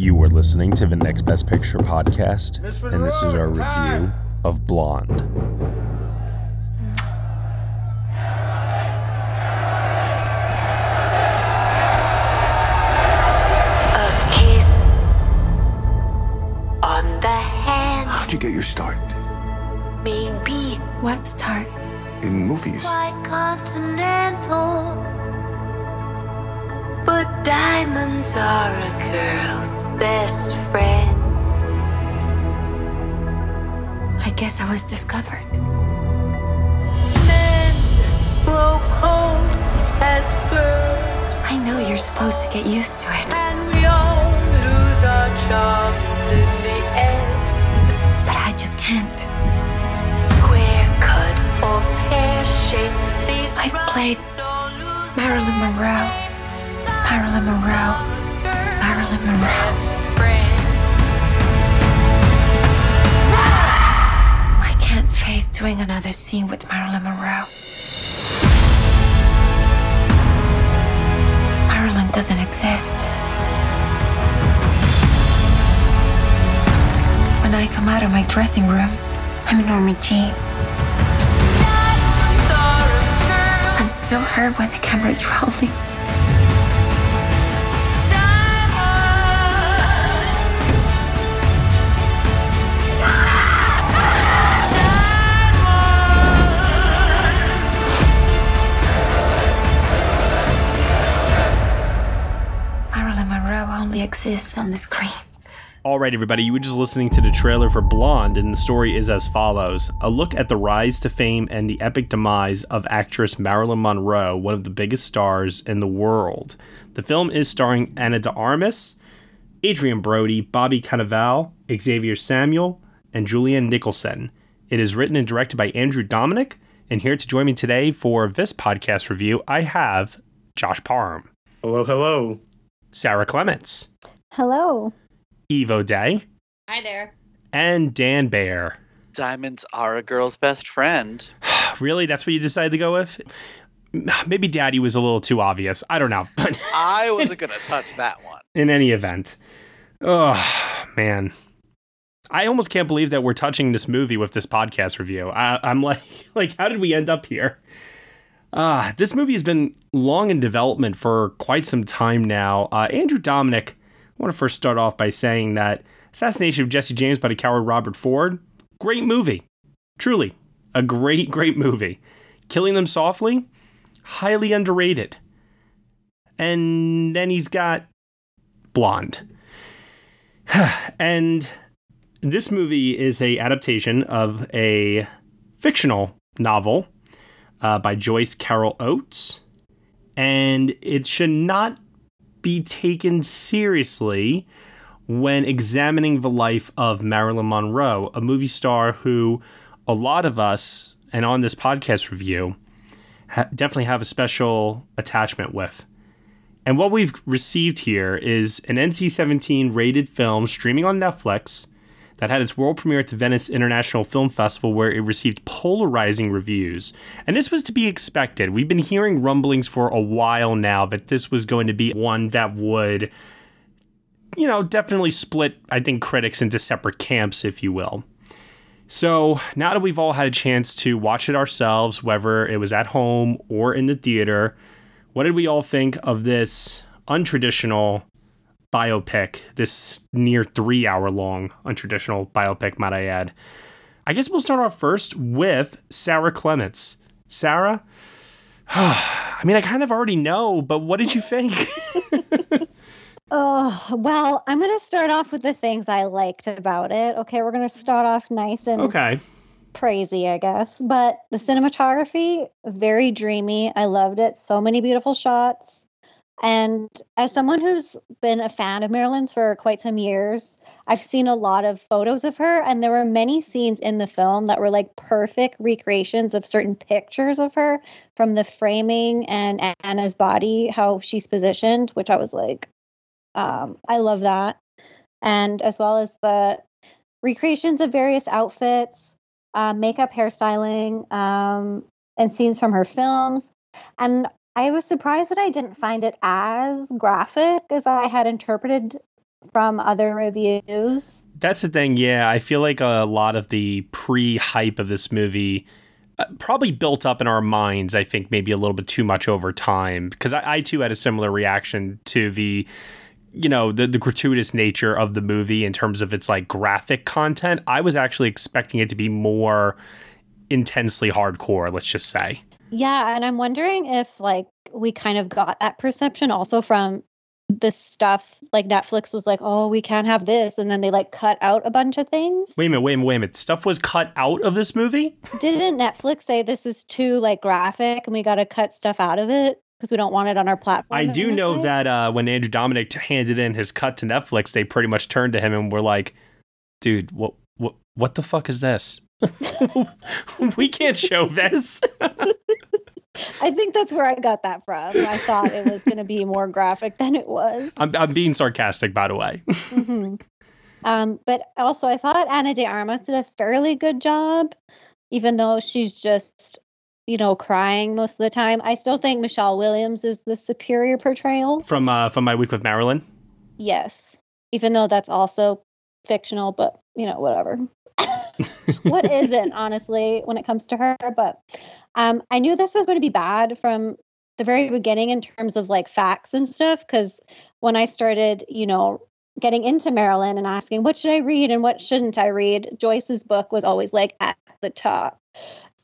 You are listening to the Next Best Picture podcast, and this is our review of Blonde. A kiss on the hand, How'd you get your start? maybe What start? In movies. quite continental. But diamonds are a girl's best friend. I guess I was discovered. Men grow cold as I know you're supposed to get used to it, and we all lose our charms in the end. but I just can't. Square cut or pear these I've played Marilyn Monroe, Marilyn Monroe, Marilyn Monroe. I can't face doing another scene with Marilyn Monroe. Marilyn doesn't exist. When I come out of my dressing room, I'm Norma Jean. I'm still her when the camera's rolling. Exists on the screen. All right, everybody, you were just listening to the trailer for Blonde, and the story is as follows A look at the rise to fame and the epic demise of actress Marilyn Monroe, one of the biggest stars in the world. The film is starring Ana de Armas, Adrien Brody, Bobby Cannavale, Xavier Samuel, and Julianne Nicholson. It is written and directed by Andrew Dominik, and here to join me today for this podcast review, I have Josh Parham, Hello, hello. Sarah Clements, Hello. Evo Day, Hi there. and Dan Bear. Diamonds are a girl's best friend. Really? That's what you decided to go with? Maybe Daddy was a little too obvious. I don't know. But I wasn't gonna touch that one. in any event, oh, man. I almost can't believe that we're touching this movie with this podcast review. I, I'm like, like, how did we end up here? Ah, this movie has been long in development for quite some time now. Uh, Andrew Dominik, I want to first start off by saying that Assassination of Jesse James by the coward Robert Ford, great movie. Truly, a great, great movie. Killing Them Softly, highly underrated. And then he's got Blonde. and this movie is a adaptation of a fictional novel uh, by Joyce Carol Oates, and it should not be taken seriously when examining the life of Marilyn Monroe, a movie star who a lot of us, and on this podcast review, ha- definitely have a special attachment with. And what we've received here is an NC 17 rated film streaming on Netflix that had its world premiere at the Venice International Film Festival, where it received polarizing reviews. And this was to be expected. We've been hearing rumblings for a while now that this was going to be one that would, you know, definitely split, I think, critics into separate camps, if you will. So now that we've all had a chance to watch it ourselves, whether it was at home or in the theater, what did we all think of this untraditional biopic, this near three hour long untraditional biopic, might I add? I guess we'll start off first with Sarah Clements. Sarah, I mean, I kind of already know, but what did you think? Oh, well, I'm going to start off with the things I liked about it. Okay, we're going to start off nice and okay. crazy, I guess. But the cinematography, very dreamy. I loved it. So many beautiful shots. And as someone who's been a fan of Marilyn's for quite some years, I've seen a lot of photos of her, and there were many scenes in the film that were like perfect recreations of certain pictures of her from the framing and Anna's body, how she's positioned, which I was like, um, I love that. And as well as the recreations of various outfits, uh, makeup, hairstyling, um, and scenes from her films. And I was surprised that I didn't find it as graphic as I had interpreted from other reviews. That's the thing. Yeah, I feel like a lot of the pre hype of this movie uh, probably built up in our minds, I think, maybe a little bit too much over time. Because I, I too had a similar reaction to the you know the, the gratuitous nature of the movie in terms of its like graphic content i was actually expecting it to be more intensely hardcore let's just say yeah and i'm wondering if like we kind of got that perception also from the stuff like netflix was like oh we can't have this and then they like cut out a bunch of things wait a minute wait a minute wait a minute stuff was cut out of this movie didn't netflix say this is too like graphic and we got to cut stuff out of it because we don't want it on our platform. I do know way. that uh, when Andrew Dominik handed in his cut to Netflix, they pretty much turned to him and were like, "Dude, what what what the fuck is this? we can't show this." I think that's where I got that from. I thought it was going to be more graphic than it was. I'm, I'm being sarcastic, by the way. mm-hmm. um, but also, I thought Ana de Armas did a fairly good job, even though she's just you know, crying most of the time. I still think Michelle Williams is the superior portrayal from uh, from my week with Marilyn. Yes, even though that's also fictional, but you know, whatever. What isn't honestly when it comes to her? But um, I knew this was going to be bad from the very beginning in terms of like facts and stuff. Because when I started, you know, getting into Marilyn and asking what should I read and what shouldn't I read, Joyce's book was always like at the top.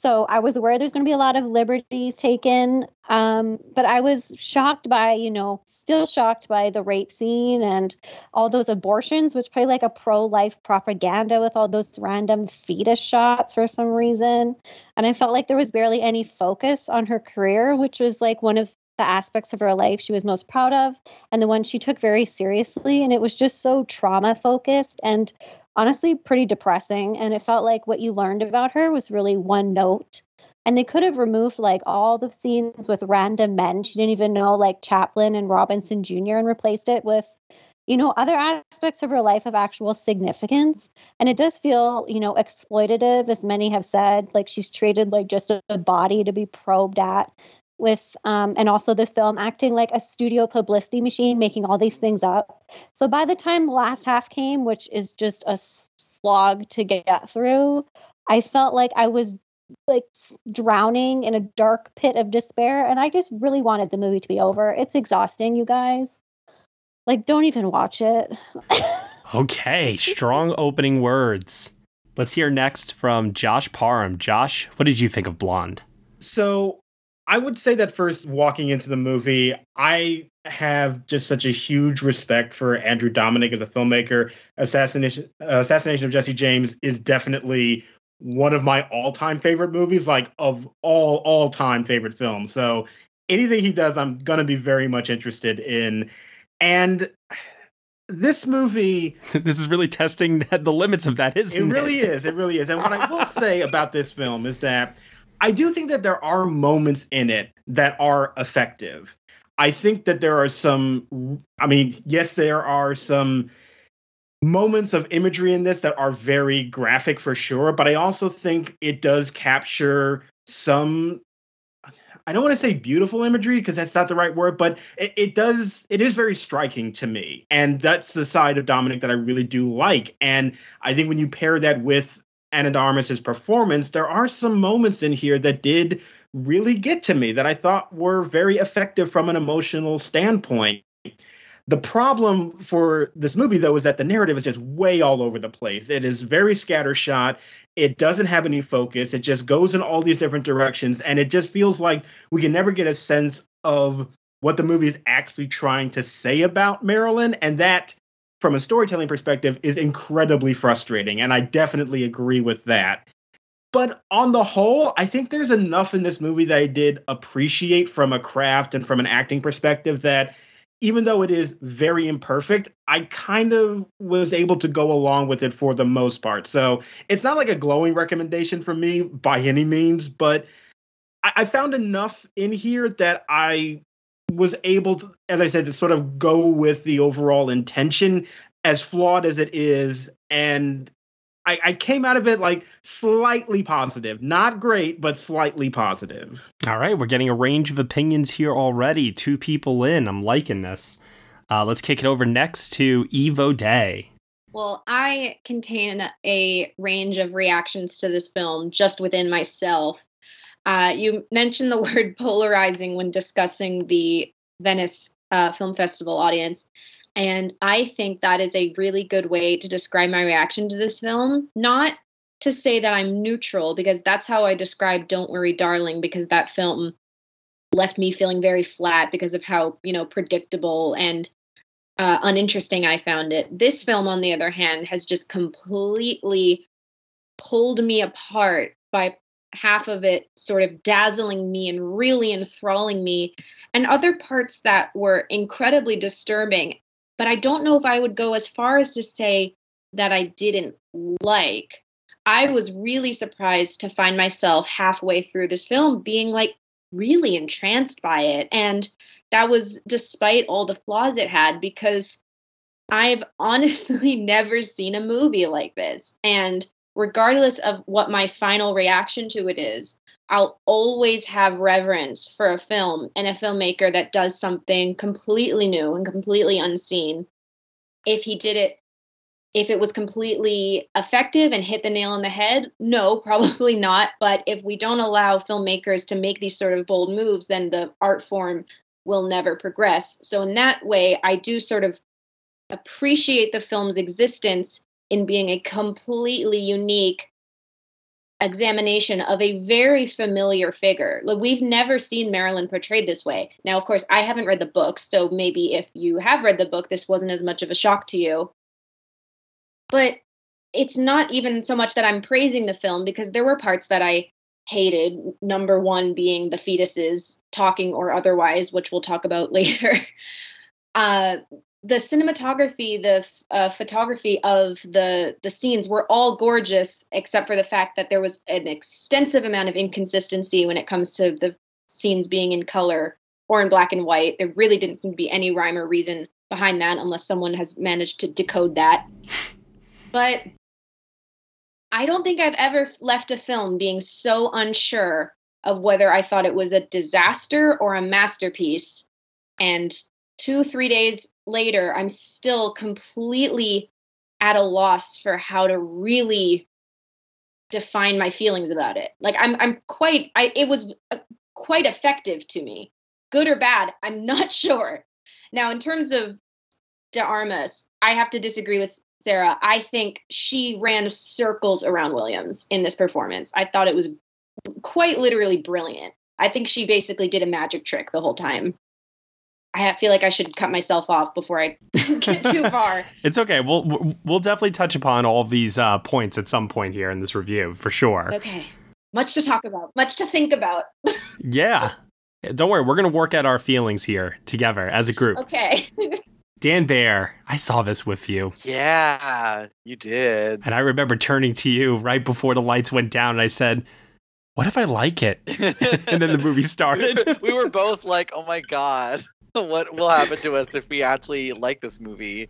So I was aware there's going to be a lot of liberties taken, um, but I was shocked by, you know, still shocked by the rape scene and all those abortions, which play like a pro-life propaganda with all those random fetus shots for some reason. And I felt like there was barely any focus on her career, which was like one of the aspects of her life she was most proud of and the one she took very seriously and it was just so trauma focused and honestly pretty depressing. And it felt like what you learned about her was really one note. And they could have removed like all the scenes with random men she didn't even know, like Chaplin and Robinson Jr., and replaced it with, you know, other aspects of her life of actual significance. And it does feel, you know, exploitative, as many have said. Like she's treated like just a body to be probed at with um, and also the film acting like a studio publicity machine making all these things up. So by the time the last half came which is just a slog to get through i felt like i was like drowning in a dark pit of despair and i just really wanted the movie to be over. It's exhausting you guys. Like don't even watch it. Okay strong opening words. Let's hear next from josh parham. Josh what did you think of blonde? So I would say that first walking into the movie, I have just such a huge respect for Andrew Dominik as a filmmaker. Assassination Assassination of Jesse James is definitely one of my all-time favorite movies, like of all all-time favorite films. So anything he does, I'm gonna be very much interested in. And this movie this is really testing the limits of that isn't it really is it really is and what i will say about this film is that I do think that there are moments in it that are effective. I think that there are some, I mean, yes, there are some moments of imagery in this that are very graphic for sure, but I also think it does capture some I don't want to say beautiful imagery because that's not the right word, but it, it, does. It is very striking to me, and that's the side of Dominik that I really do like. And I think when you pair that with Ana de Armas's performance, there are some moments in here that did really get to me that I thought were very effective from an emotional standpoint. The problem for this movie, though, is that the narrative is just way all over the place. It is very scattershot. It doesn't have any focus. It just goes in all these different directions. And it just feels like we can never get a sense of what the movie is actually trying to say about Marilyn. And that, from a storytelling perspective, is incredibly frustrating. And I definitely agree with that. But on the whole, I think there's enough in this movie that I did appreciate from a craft and from an acting perspective that even though it is very imperfect, I kind of was able to go along with it for the most part. So it's not like a glowing recommendation for me by any means, but I, found enough in here that I was able to, as I said, to sort of go with the overall intention, as flawed as it is, and I, I, came out of it like slightly positive. Not great, but slightly positive. All right, we're getting a range of opinions here already. Two people in. I'm liking this. Uh, let's kick it over next to Evo Day. Well, I contain a range of reactions to this film just within myself. Uh, you mentioned the word polarizing when discussing the Venice uh, Film Festival audience. And I think that is a really good way to describe my reaction to this film. Not to say that I'm neutral, because that's how I describe Don't Worry, Darling, because that film left me feeling very flat because of how, you know, predictable and uh, uninteresting I found it. This film, on the other hand, has just completely pulled me apart by half of it sort of dazzling me and really enthralling me, and other parts that were incredibly disturbing but I don't know if I would go as far as to say that I didn't like. I was really surprised to find myself halfway through this film being like really entranced by it. And that was despite all the flaws it had, because I've honestly never seen a movie like this. And regardless of what my final reaction to it is, I'll always have reverence for a film and a filmmaker that does something completely new and completely unseen. If he did it, if it was completely effective and hit the nail on the head, no, probably not. But if we don't allow filmmakers to make these sort of bold moves, then the art form will never progress. So, in that way, I do sort of appreciate the film's existence in being a completely unique examination of a very familiar figure. Like we've never seen Marilyn portrayed this way. Now, of course, I haven't read the book, so maybe if you have read the book, this wasn't as much of a shock to you. But it's not even so much that I'm praising the film because there were parts that I hated. Number one being the fetuses talking or otherwise, which we'll talk about later. Uh, the cinematography, the uh, photography of the the scenes were all gorgeous, except for the fact that there was an extensive amount of inconsistency when it comes to the scenes being in color or in black and white. There really didn't seem to be any rhyme or reason behind that, unless someone has managed to decode that. But I don't think I've ever left a film being so unsure of whether I thought it was a disaster or a masterpiece. And two, three days later, I'm still completely at a loss for how to really define my feelings about it. Like I'm I'm quite I it was uh, quite effective to me. Good or bad, I'm not sure. Now in terms of De Armas, I have to disagree with Sarah. I think she ran circles around Williams in this performance. I thought it was quite literally brilliant. I think she basically did a magic trick the whole time. I feel like I should cut myself off before I get too far. it's okay. We'll we'll definitely touch upon all these uh, points at some point here in this review for sure. Okay. Much to talk about. Much to think about. yeah. Don't worry. We're gonna work out our feelings here together as a group. Okay. Dan Bear, I saw this with you. Yeah, you did. And I remember turning to you right before the lights went down and I said, what if I like it? and then the movie started. we were both like, oh my god. What will happen to us if we actually like this movie?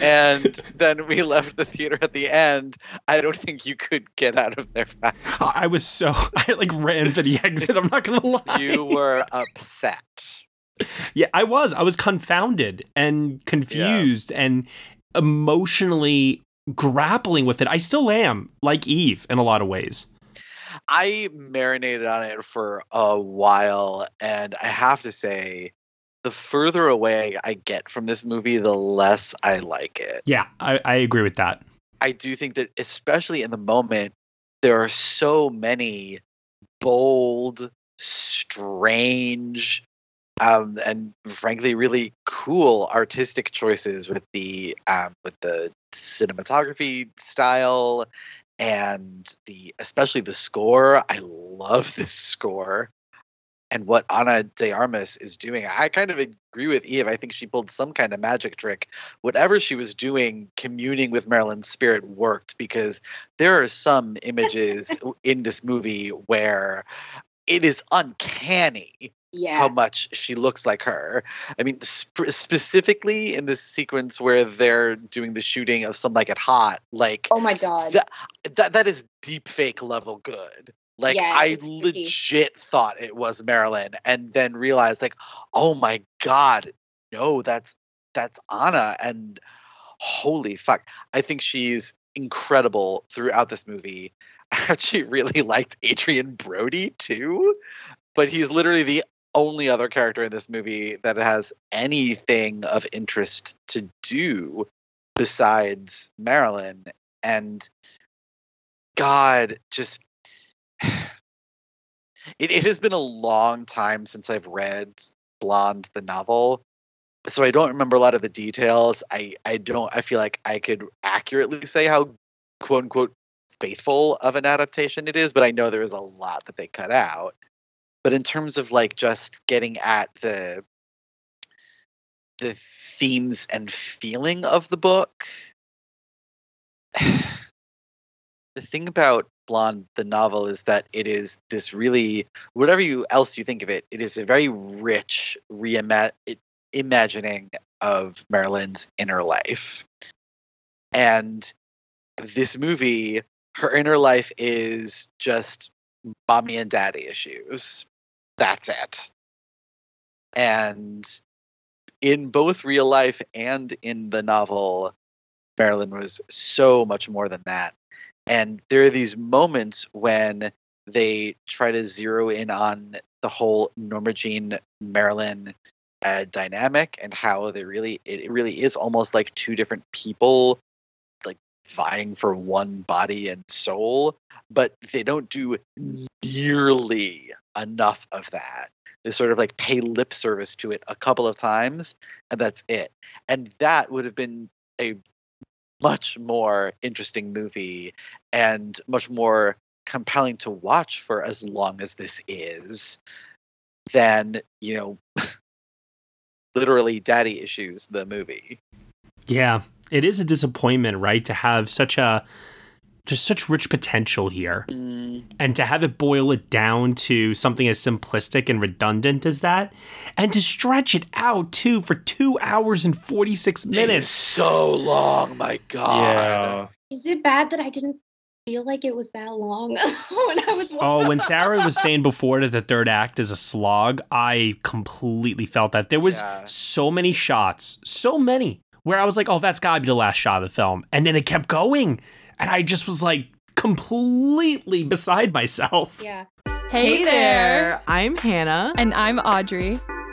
And then we left the theater at the end. I don't think you could get out of there fast. Oh, I was so I like ran for the exit. I'm not gonna lie. You were upset. Yeah, I was. I was confounded and confused yeah. and emotionally grappling with it. I still am, like Eve, in a lot of ways. I marinated on it for a while, and I have to say, the further away I get from this movie, the less I like it. Yeah, I, I agree with that. I do think that, especially in the moment, there are so many bold, strange, um, and frankly, really cool artistic choices with the um, with the cinematography style and the especially the score. I love this score and what Ana de Armas is doing. I kind of agree with Eve. I think she pulled some kind of magic trick. Whatever she was doing, communing with Marilyn's spirit worked because there are some images in this movie where it is uncanny yeah. how much she looks like her. I mean, sp- specifically in this sequence where they're doing the shooting of Some Like It Hot, like oh my god, that that, that is deep fake level good. Like Yeah, I legit thought it was Marilyn, and then realized like, oh my god, no, that's that's Anna, and holy fuck, I think she's incredible throughout this movie. I actually really liked Adrien Brody too, but he's literally the only other character in this movie that has anything of interest to do besides Marilyn. And God, just it, it has been a long time since I've read Blonde the novel. So I don't remember a lot of the details. I, I don't I feel like I could accurately say how quote unquote faithful of an adaptation it is, but I know there is a lot that they cut out. But in terms of like just getting at the the themes and feeling of the book, the thing about Blonde, the novel, is that it is this really, whatever you else you think of it, it is a very rich reima- it- imagining of Marilyn's inner life. And this movie, her inner life is just mommy and daddy issues. That's it. And in both real life and in the novel, Marilyn was so much more than that. And there are these moments when they try to zero in on the whole Norma Jean Marilyn uh, dynamic and how they really it really is almost like two different people like vying for one body and soul, but they don't do nearly enough of that. They sort of like pay lip service to it a couple of times, and that's it. And that would have been a much more interesting movie and much more compelling to watch for as long as this is than, you know, literally daddy issues, the movie. Yeah, it is a disappointment, right? To have such a just such rich potential here. Mm. And to have it boil it down to something as simplistic and redundant as that, and to stretch it out too for two hours and 46 It is minutes. so long, my god. Yeah. Is it bad that I didn't feel like it was that long when I was watching? Oh, when Sarah was saying before that the third act is a slog, I completely felt that. There was Yeah. so many shots, so many, where I was like, oh, that's gotta be the last shot of the film. And then it kept going. And I just was like completely beside myself. Yeah. Hey, there. I'm Hannah. And I'm Audrey.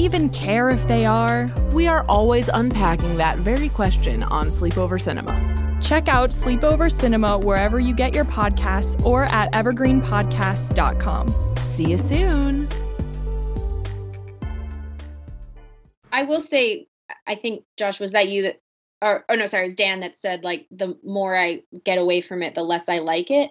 even care if they are? We are always unpacking that very question on Sleepover Cinema. Check out Sleepover Cinema wherever you get your podcasts or at evergreenpodcasts.com. See you soon. I will say, I think Josh was that you that, or oh no, sorry, it was Dan that said like the more I get away from it, the less I like it.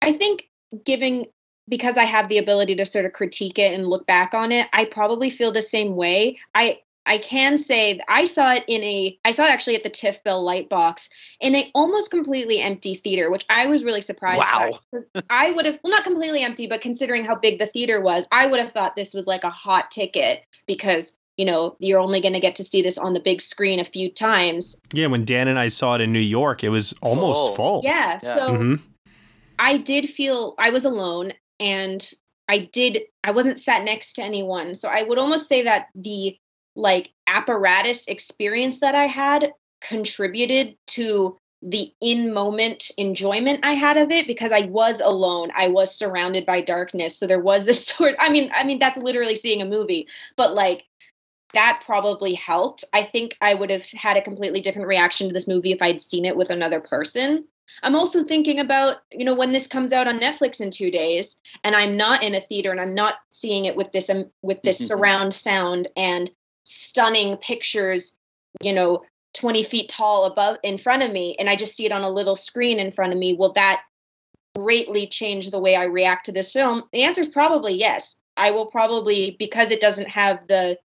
I think giving because I have the ability to sort of critique it and look back on it, I probably feel the same way. I I can say I saw it in a I saw it actually at the TIFF Bell Lightbox in a almost completely empty theater, which I was really surprised. Wow. I would have well not completely empty, but considering how big the theater was, I would have thought this was like a hot ticket because you know you're only going to get to see this on the big screen a few times. Yeah, when Dan and I saw it in New York, it was almost full. Yeah, so Mhm. I did feel I was alone and I did I wasn't sat next to anyone. So I would almost say that the like apparatus experience that I had contributed to the in moment enjoyment I had of it because I was alone. I was surrounded by darkness. So there was this sort I mean I mean that's literally seeing a movie, but like that probably helped. I think I would have had a completely different reaction to this movie if I'd seen it with another person. I'm also thinking about, you know, when this comes out on Netflix in 2 days and I'm not in a theater and I'm not seeing it with this um, with this surround sound and stunning pictures, you know, 20 feet tall above in front of me and I just see it on a little screen in front of me, will that greatly change the way I react to this film? The answer is probably yes. I will probably because it doesn't have the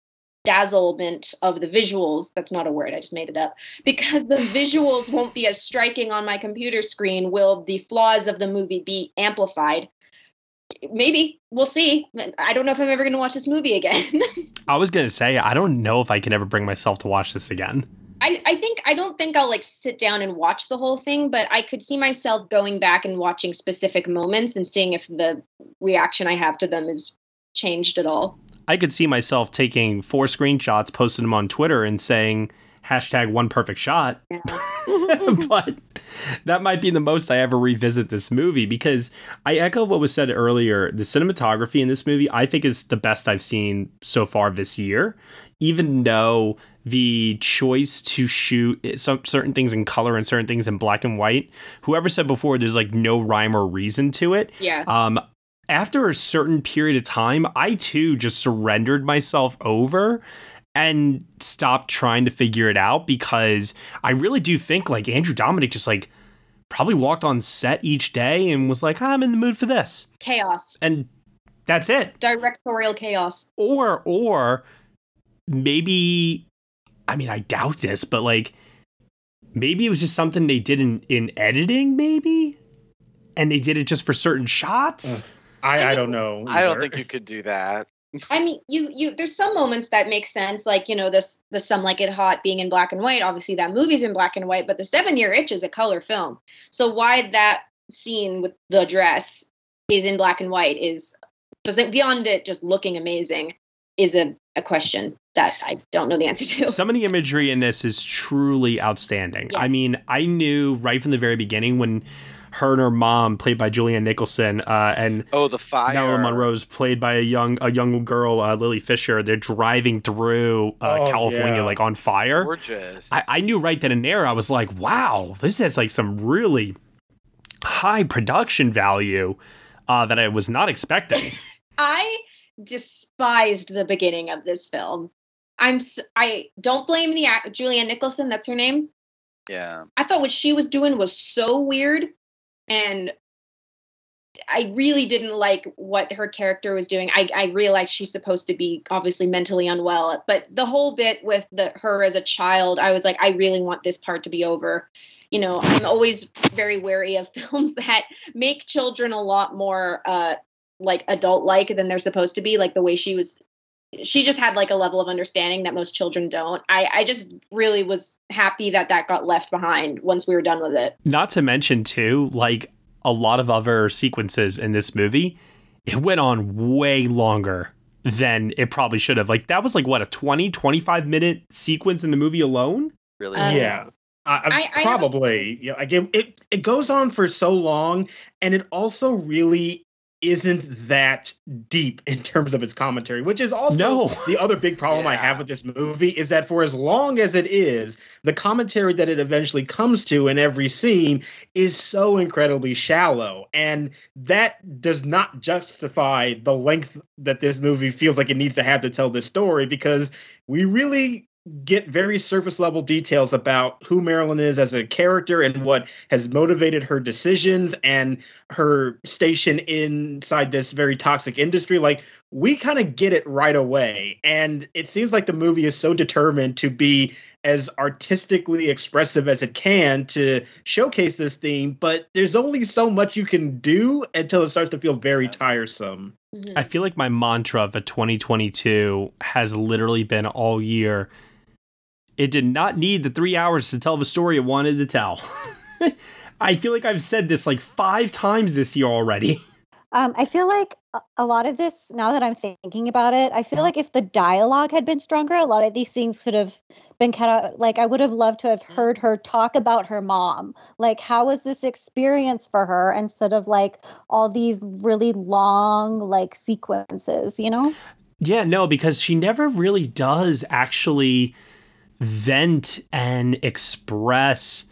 dazzlement of the visuals. That's not a word i just made it up. Because the visuals won't be as striking on my computer screen will the flaws of the movie be amplified? Maybe. We'll see. I don't know if i'm ever going to watch this movie again. I was gonna say I don't know if I can ever bring myself to watch this again. I, I think i don't think i'll like sit down and watch the whole thing but i could see myself going back and watching specific moments and seeing if the reaction i have to them is changed at all I could see myself taking four screenshots, posting them on Twitter, and saying hashtag one perfect shot. but that might be the most I ever revisit this movie because I echo what was said earlier. The cinematography in this movie, I think, is the best I've seen so far this year. Even though the choice to shoot some certain things in color and certain things in black and white, whoever said before, there's like no rhyme or reason to it. Yeah. Um, after a certain period of time, I too just surrendered myself over and stopped trying to figure it out because I really do think like Andrew Dominik just like probably walked on set each day and was like, ah, I'm in the mood for this. chaos And that's it. directorial chaos Or or maybe I mean I doubt this, but like maybe it was just something they did in, in editing, maybe? And they did it just for certain shots. Mm. I, I don't know. I don't think you could do that. I mean, you you there's some moments that make sense, like you know this the Some Like It Hot being in black and white. Obviously, that movie's in black and white, but the Seven Year Itch is a color film. So why that scene with the dress is in black and white is beyond it just looking amazing is a, a question that I don't know the answer to. Some of the imagery in this is truly outstanding. I mean, I knew right from the very beginning when her and her mom, played by Julianne Nicholson, uh, and Oh, the fire. Marilyn Monroe's played by a young a young girl, uh, Lily Fisher. They're driving through uh, Oh, California yeah. like on fire. Gorgeous. I, I knew right then and there. I was like, wow, this has like some really high production value uh, that I was not expecting. I despised the beginning of this film. I'm s- I don't blame the act Julianne Nicholson. That's her name. yeah. I thought what she was doing was so weird and I really didn't like what her character was doing. I, I realized she's supposed to be obviously mentally unwell, but the whole bit with the her as a child, I was like, I really want this part to be over. You know, I'm always very wary of films that make children a lot more uh like adult like than they're supposed to be, like the way she was she just had like a level of understanding that most children don't. I, I just really was happy that that got left behind once we were done with it. Not to mention, too, like a lot of other sequences in this movie, it went on way longer than it probably should have. Like, that was like, what, a 20, 25 minute sequence in the movie alone? Really? Uh, yeah. I, I, I- I have a- probably. it it goes on for so long, and it also really isn't that deep in terms of its commentary, which is also No. the other big problem I have with this movie is that for as long as it is, the commentary that it eventually comes to in every scene is so incredibly shallow. And that does not justify the length that this movie feels like it needs to have to tell this story because we really get very surface level details about who Marilyn is as a character and what has motivated her decisions and her station inside this very toxic industry. Like, we kind of get it right away. And it seems like the movie is so determined to be as artistically expressive as it can to showcase this theme, but there's only so much you can do until it starts to feel very tiresome. I feel like my mantra for 2022 has literally been all year. It did not need the three hours to tell the story it wanted to tell. I feel like I've said this like five times this year already. Um, I feel like a- a lot of this, now that I'm thinking about it, I feel like if the dialogue had been stronger, a lot of these things could have been cut out. Like, I would have loved to have heard her talk about her mom. Like, how was this experience for her instead of like all these really long, like, sequences, you know? Yeah, no, because she never really does actually vent and express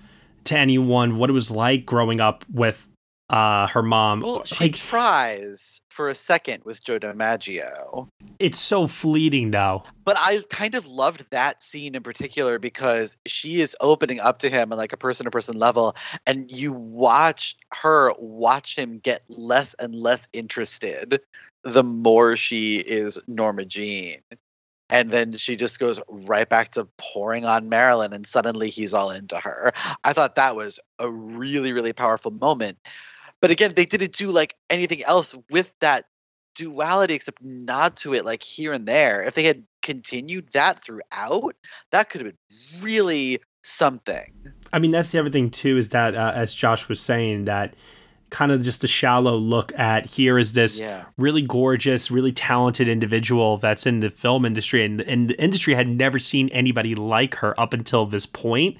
to anyone what it was like growing up with uh her mom. Well, she like tries for a second with Joe DiMaggio. it's so fleeting though. But I kind of loved that scene in particular because she is opening up to him on like a person to person level, and you watch her watch him get less and less interested the more she is Norma Jean. And then she just goes right back to pouring on Marilyn, and suddenly he's all into her. I thought that was a really, really powerful moment. But again, they didn't do like anything else with that duality except nod to it like here and there. If they had continued that throughout, that could have been really something. I mean, that's the other thing too is that uh, as Josh was saying that kind of just a shallow look at here is this Yeah. really gorgeous, really talented individual that's in the film industry and, and the industry had never seen anybody like her up until this point.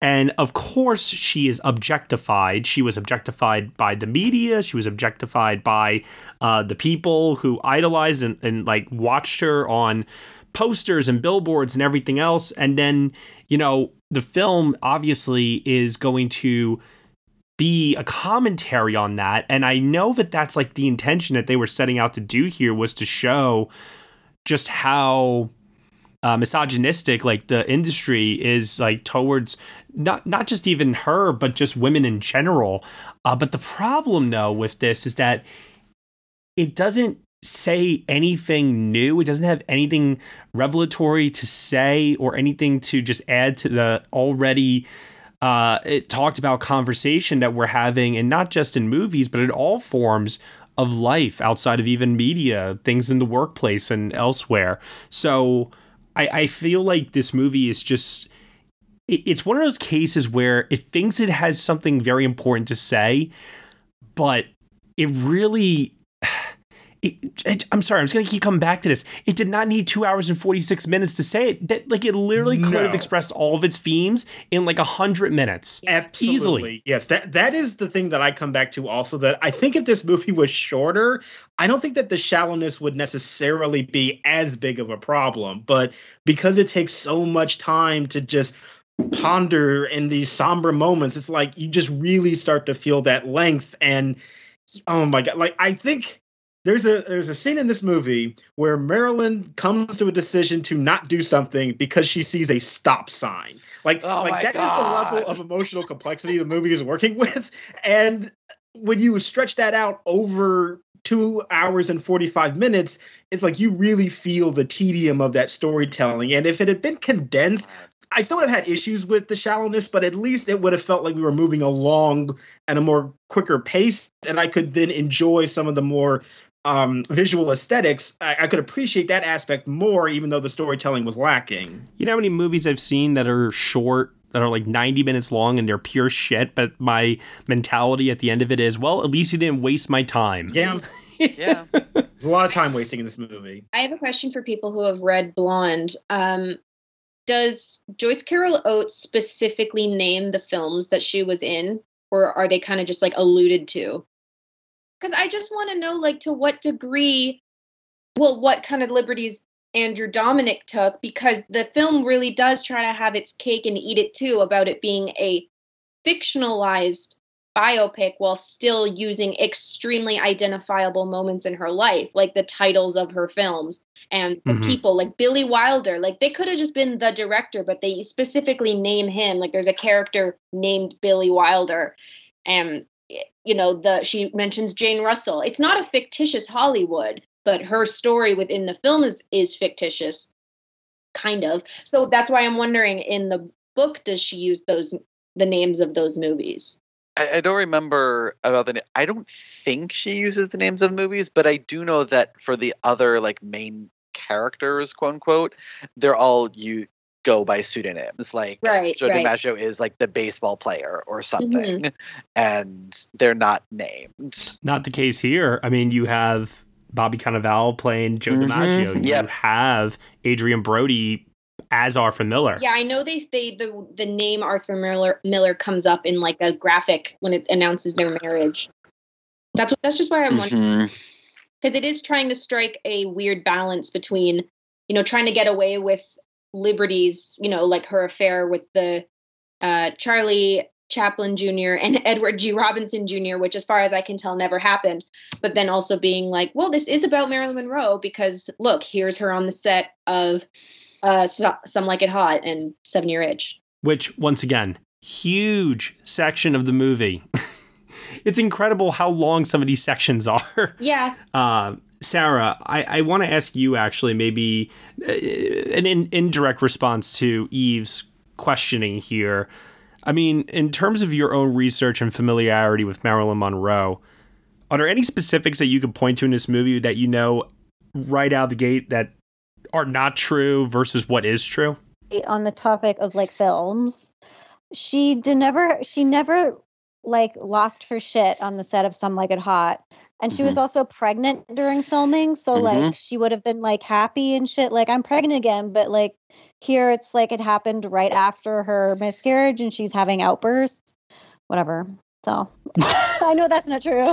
And of course, she is objectified. She was objectified by the media. She was objectified by uh, the people who idolized and, and like watched her on posters and billboards and everything else. And then, you know, the film obviously is going to be a commentary on that. And I know that that's like the intention that they were setting out to do here was to show just how uh, misogynistic like the industry is like towards not not just even her but just women in general uh, but the problem though with this is that it doesn't say anything new it doesn't have anything revelatory to say or anything to just add to the already uh, it talked about conversation that we're having and not just in movies but in all forms of life outside of even media things in the workplace and elsewhere so I, I feel like this movie is just it- it's one of those cases where it thinks it has something very important to say, but it really. It, it- I'm sorry, I'm just gonna keep coming back to this. It did not need two hours and 46 minutes to say it. That like it literally could have expressed all of its themes in like a hundred minutes, Absolutely. easily. Yes, that that is the thing that I come back to also that I think if this movie was shorter, I don't think that the shallowness would necessarily be as big of a problem, but because it takes so much time to just ponder in these somber moments, it's like you just really start to feel that length and oh my god, like I think there's a there's a scene in this movie where Marilyn comes to a decision to not do something because she sees a stop sign. Like Oh like that is the level of emotional complexity the movie is working with. And when you stretch that out over two hours and 45 minutes, it's like you really feel the tedium of that storytelling. And if it had been condensed, I still would have had issues with the shallowness, but at least it would have felt like we were moving along at a more quicker pace, and I could then enjoy some of the more um, visual aesthetics. I, I could appreciate that aspect more, even though the storytelling was lacking. You know how many movies I've seen that are short, that are like 90 minutes long and they're pure shit, but my mentality at the end of it is, well, at least you didn't waste my time. Yeah, Yeah. there's a lot of time wasting in this movie. I have a question for people who have read Blonde. Um, does Joyce Carol Oates specifically name the films that she was in, or are they kind of just like alluded to? Because I just want to know, like, to what degree, well, what kind of liberties Andrew Dominik took, because the film really does try to have its cake and eat it too about it being a fictionalized biopic while still using extremely identifiable moments in her life, like the titles of her films and the Mhm. people, like Billy Wilder. Like they could have just been the director, but they specifically name him. Like there's a character named Billy Wilder, and you know the she mentions Jane Russell. It's not a fictitious Hollywood, but her story within the film is is fictitious, kind of. So that's why I'm wondering in the book does she use those the names of those movies? I, I don't remember about the. I don't think she uses the names of the movies, but I do know that for the other like main characters, quote unquote, they're all you go by pseudonyms. Like Right, Joe right. DiMaggio is like the baseball player or something, and they're not named. Not the case here. I mean, you have Bobby Cannavale playing Joe Mhm. DiMaggio. You Yep. have Adrien Brody as Arthur Miller. Yeah, I know they they the the name Arthur Miller Miller comes up in like a graphic when it announces their marriage. That's what, that's just why I'm wondering because it is trying to strike a weird balance between you know trying to get away with liberties, you know, like her affair with the uh, Charlie Chaplin Jr. and Edward G. Robinson Jr., which, as far as I can tell, never happened. But then also being like, well, this is about Marilyn Monroe because look, here's her on the set of uh, Some Like It Hot and Seven Year Itch. which once again huge section of the movie it's incredible how long some of these sections are Yeah. uh, sarah i, I want to ask you actually maybe uh, an in, indirect response to eve's questioning here. I mean in terms of your own research and familiarity with marilyn monroe are there any specifics that you could point to in this movie that you know right out the gate that are not true versus what is true? On the topic of like films she did never she never like lost her shit on the set of some like it hot and she was Mhm. also pregnant during filming so Mhm. like she would have been like happy and shit like i'm pregnant again but like here it's like it happened right after her miscarriage and she's having outbursts whatever so i know that's not true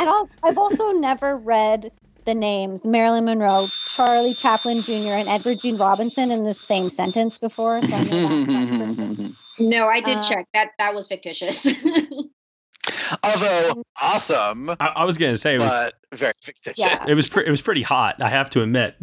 and I'll, i've also never read the names marilyn monroe charlie chaplin jr and edward gene robinson in the same sentence before so I know that's not true. No, I did Uh, check that. That was fictitious. Although awesome, I, I was gonna say it was but very fictitious. It was pre- it was pretty hot. I have to admit.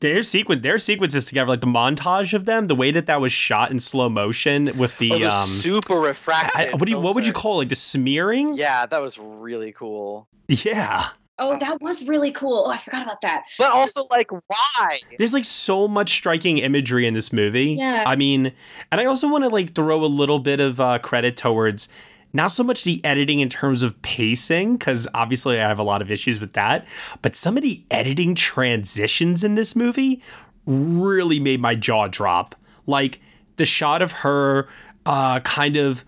Their sequence, their sequences together, like the montage of them, the way that that was shot in slow motion with the, Oh, the um, super refracted. I- what do you what would you call it? Like the smearing? Yeah, that was really cool. Yeah. oh, that was really cool. Oh, I forgot about that. But also, like, why? There's like so much striking imagery in this movie. Yeah. I mean, and I also want to like throw a little bit of uh, credit towards not so much the editing in terms of pacing, because obviously I have a lot of issues with that, but some of the editing transitions in this movie really made my jaw drop. Like the shot of her uh, kind of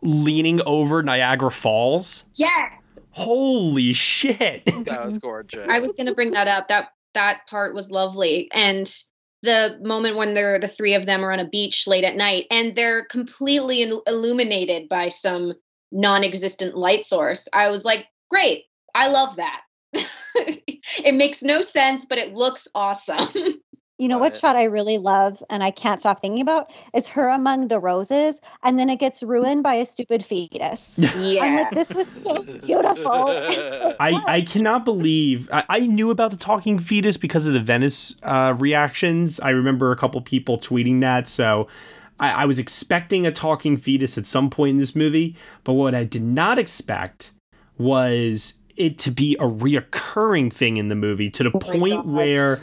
leaning over Niagara Falls. Yeah. Holy shit. That was gorgeous. I was going to bring that up. That that part was lovely, and the moment when they're the three of them are on a beach late at night, and they're completely il- illuminated by some non-existent light source. I was like, great. I love that. it makes no sense, but it looks awesome. You know what shot I really love and I can't stop thinking about is her among the roses, and then it gets ruined by a stupid fetus. yeah. I'm like, this was so beautiful. I, I cannot believe I, I knew about the talking fetus because of the Venice uh, reactions. I remember a couple people tweeting that, so I, I was expecting a talking fetus at some point in this movie. But what I did not expect was it to be a reoccurring thing in the movie to the point where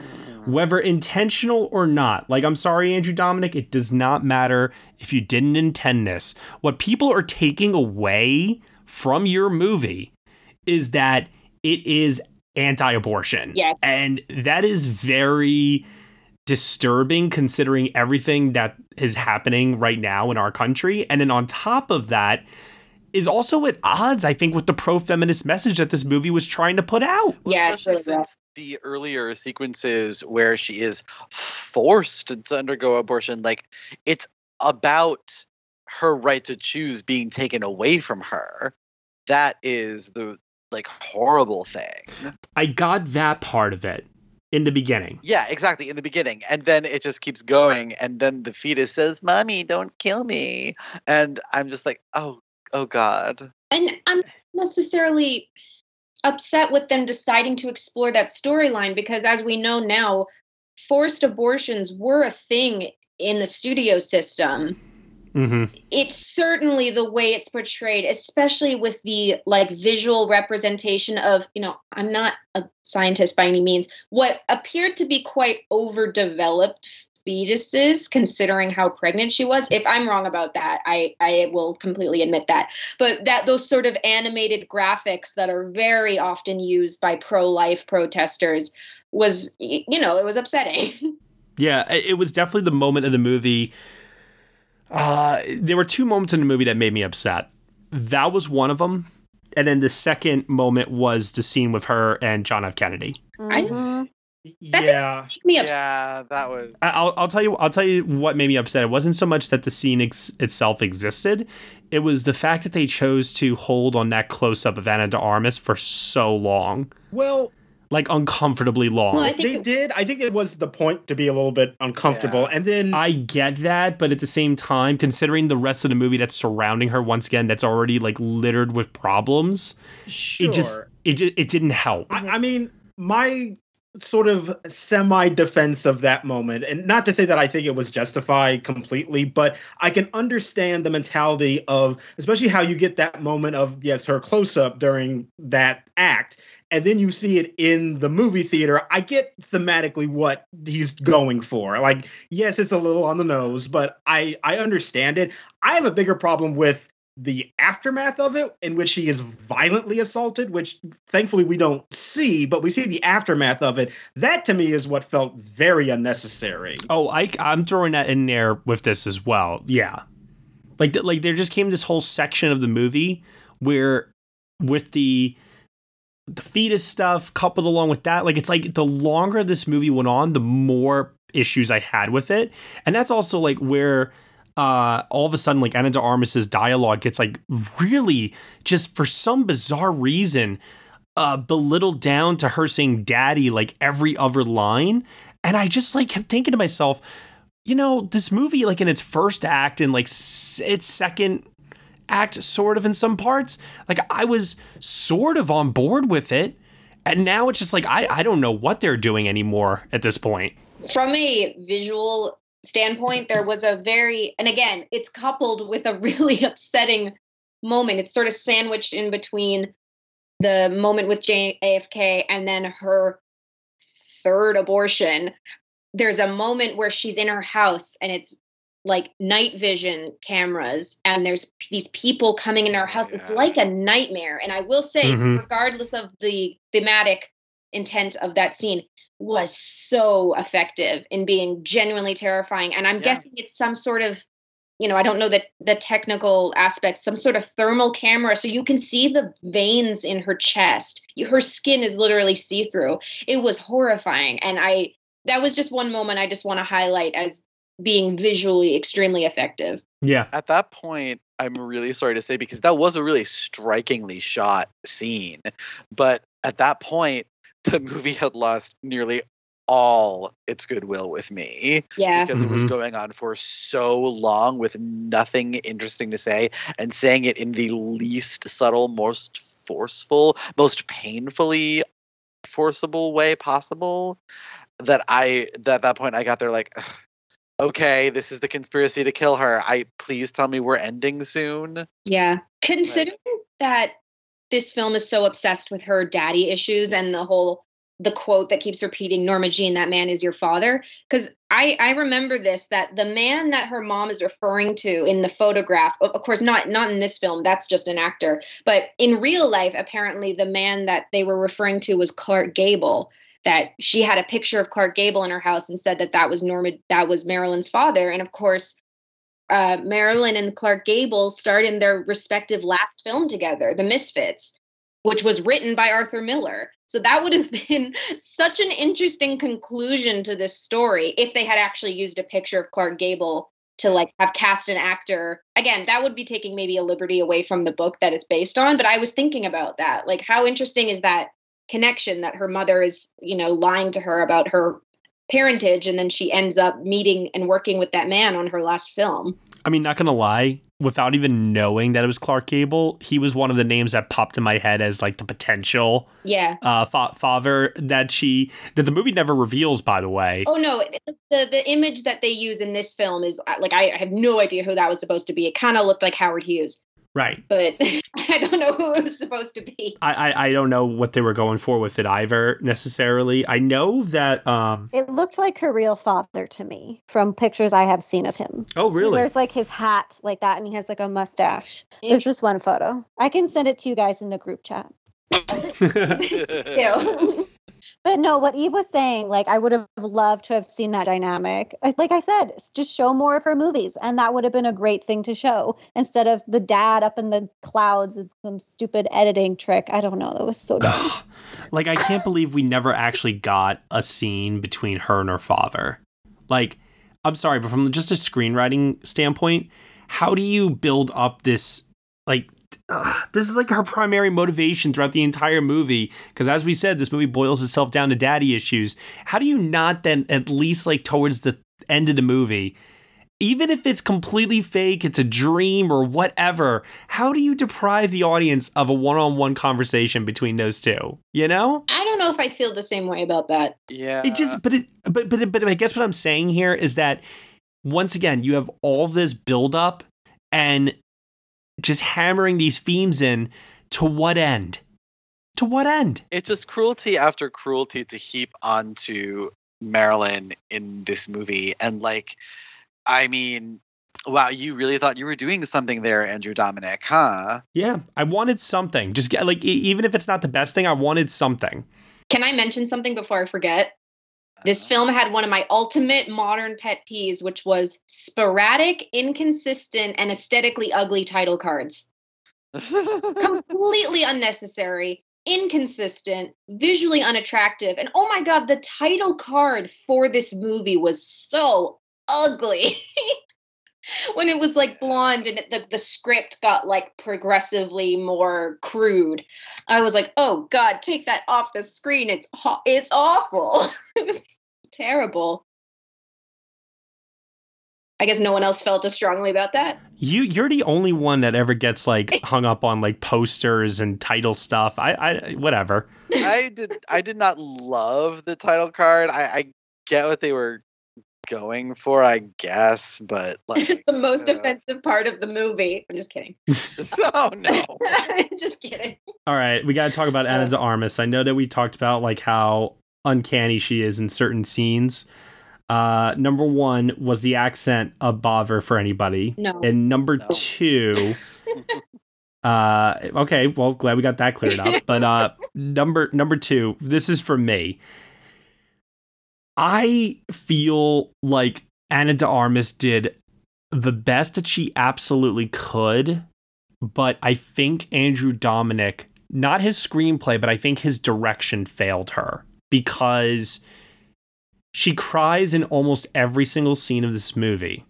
whether intentional or not like i'm sorry andrew dominik it does not matter if you didn't intend this what people are taking away from your movie is that it is anti-abortion Yes. and that is very disturbing considering everything that is happening right now in our country and then on top of that is also at odds i think with the pro-feminist message that this movie was trying to put out Well, Yeah, especially it's really rough. since the earlier sequences where she is forced to undergo abortion, like it's about her right to choose being taken away from her. That is the like horrible thing. I got that part of it in the beginning. Yeah, exactly. In the beginning. And then it just keeps going. And then the fetus says, Mommy, don't kill me. And I'm just like, oh, oh God. And I'm necessarily upset with them deciding to explore that storyline because as we know now, forced abortions were a thing in the studio system. Mm-hmm. It's certainly the way it's portrayed, especially with the like visual representation of, you know, I'm not a scientist by any means, what appeared to be quite overdeveloped fetuses considering how pregnant she was if i'm wrong about that i i will completely admit that but that those sort of animated graphics that are very often used by pro-life protesters was you know it was upsetting Yeah, it was definitely the moment of the movie. Uh, there were two moments in the movie that made me upset. That was one of them, and then the second moment was the scene with her and John F. Kennedy. Mhm. yeah. make me upset Yeah, that was. I- I'll, I'll tell you. I'll tell you what made me upset. It wasn't so much that the scene ex- itself existed; it was the fact that they chose to hold on that close up of Ana de Armas for so long, Well, like uncomfortably long. Well, I think they it- did. I think it was the point to be a little bit uncomfortable. And then I get that, but at the same time, considering the rest of the movie that's surrounding her, once again, that's already like littered with problems, sure. it just it just it didn't help. I, I mean, my sort of semi defense of that moment, and not to say that I think it was justified completely, but I can understand the mentality of, especially how you get that moment of, yes, her close up during that act. And then you see it in the movie theater. I get thematically what he's going for. Like, yes, it's a little on the nose, but I I understand it. I have a bigger problem with the aftermath of it in which she is violently assaulted which thankfully we don't see but we see the aftermath of it that to me is what felt very unnecessary Oh, I I'm throwing that in there with this as well. Yeah, like like there just came this whole section of the movie where with the the fetus stuff coupled along with that, like it's like the longer this movie went on, the more issues I had with it, and that's also like where. Uh, all of a sudden, like Ana de Armas's dialogue gets like really just for some bizarre reason, uh, belittled down to her saying "daddy" like every other line, and I just like kept thinking to myself, you know, this movie, like in its first act and like s- its second act, sort of in some parts, like I was sort of on board with it. And now it's just like, I, I don't know what they're doing anymore at this point. from a visual standpoint, there was a very, and again, it's coupled with a really upsetting moment. It's sort of sandwiched in between the moment with Jane AFK and then her third abortion. There's a moment where she's in her house and it's like night vision cameras and there's p- these people coming in her house it's like a nightmare and i will say Mhm. regardless of the thematic intent of that scene was so effective in being genuinely terrifying and i'm Yeah. guessing it's some sort of you know i don't know the the technical aspects some sort of thermal camera so you can see the veins in her chest her skin is literally see through it was horrifying and i that was just one moment i just want to highlight as being visually extremely effective Yeah. At that point, I'm really sorry to say because that was a really strikingly shot scene. But at that point, the movie had lost nearly all its goodwill with me yeah because it was Mhm. going on for so long with nothing interesting to say and saying it in the least subtle, most forceful, most painfully forcible way possible that I that at that point I got there like okay, this is the conspiracy to kill her. I please tell me we're ending soon. Yeah. Considering that this film is so obsessed with her daddy issues and the whole the quote that keeps repeating Norma Jean that man is your father. Cuz I I remember this that the man that her mom is referring to in the photograph of course not not in this film that's just an actor but in real life apparently the man that they were referring to was Clark Gable that she had a picture of Clark Gable in her house and said that that was Norma that was Marilyn's father and of course uh, Marilyn and Clark Gable starred in their respective last film together, The Misfits, which was written by Arthur Miller. So that would have been such an interesting conclusion to this story if they had actually used a picture of Clark Gable to like have cast an actor again that would be taking maybe a liberty away from the book that it's based on but i was thinking about that like how interesting is that connection that her mother is you know lying to her about her parentage and then she ends up meeting and working with that man on her last film I mean, not gonna lie, without even knowing that it was Clark Gable, he was one of the names that popped in my head as like the potential yeah uh, fa- father that she that the movie never reveals. By the way, Oh no, the the image that they use in this film is uh, like I have no idea who that was supposed to be. It kind of looked like Howard Hughes, right? but I don't know who it was supposed to be. I, I I don't know what they were going for with it either necessarily. I know that um It looked like her real father to me from pictures I have seen of him. oh He really wears like his hat like that and he has like a mustache. There's this one photo. I can send it to you guys in the group chat. Ew. But no, what Eve was saying, like I would have loved to have seen that dynamic. Like I said, just show more of her movies, and that would have been a great thing to show instead of the dad up in the clouds and some stupid editing trick. I don't know. That was so dumb. like I can't believe we never actually got a scene between her and her father. Like, I'm sorry, but from just a screenwriting standpoint, how do you build up this like ugh, this is like her primary motivation throughout the entire movie because as we said this movie boils itself down to daddy issues how do you not then at least like towards the end of the movie even if it's completely fake it's a dream or whatever how do you deprive the audience of a one-on-one conversation between those two you know I don't know if I feel the same way about that. Yeah. it just but it but but but I guess what I'm saying here is that once again you have all this build up and just hammering these themes in to what end? To what end? it's just cruelty after cruelty to heap onto Marilyn in this movie. And like, I mean, wow, you really thought you were doing something there, Andrew Dominik, huh? Yeah, I wanted something. Just get like even if it's not the best thing, I wanted something. Can I mention something before I forget? This uh-huh. film had one of my ultimate modern pet peeves, which was sporadic, inconsistent, and aesthetically ugly title cards. Completely unnecessary, inconsistent, visually unattractive. And oh my God, the title card for this movie was so ugly. when it was like blonde and the, the script got like progressively more crude i was like oh god take that off the screen it's ho- it's awful it's terrible i guess no one else felt as strongly about that You you're the only one that ever gets like hung up on like posters and title stuff. I I whatever. I did. I did not love the title card. I, I get what they were going for, I guess, but like, it's the most uh, offensive part of the movie i'm just kidding oh no. just kidding All right, we got to talk about Ana de Armas. I know that we talked about like how uncanny she is in certain scenes. Uh, number one was the accent a bother for anybody, No. and number two, uh, okay, well, glad we got that cleared up. But uh, number number two, this is for me. I feel like Ana de Armas did the best that she absolutely could, but I think Andrew Dominik, not his screenplay, but I think his direction failed her because she cries in almost every single scene of this movie.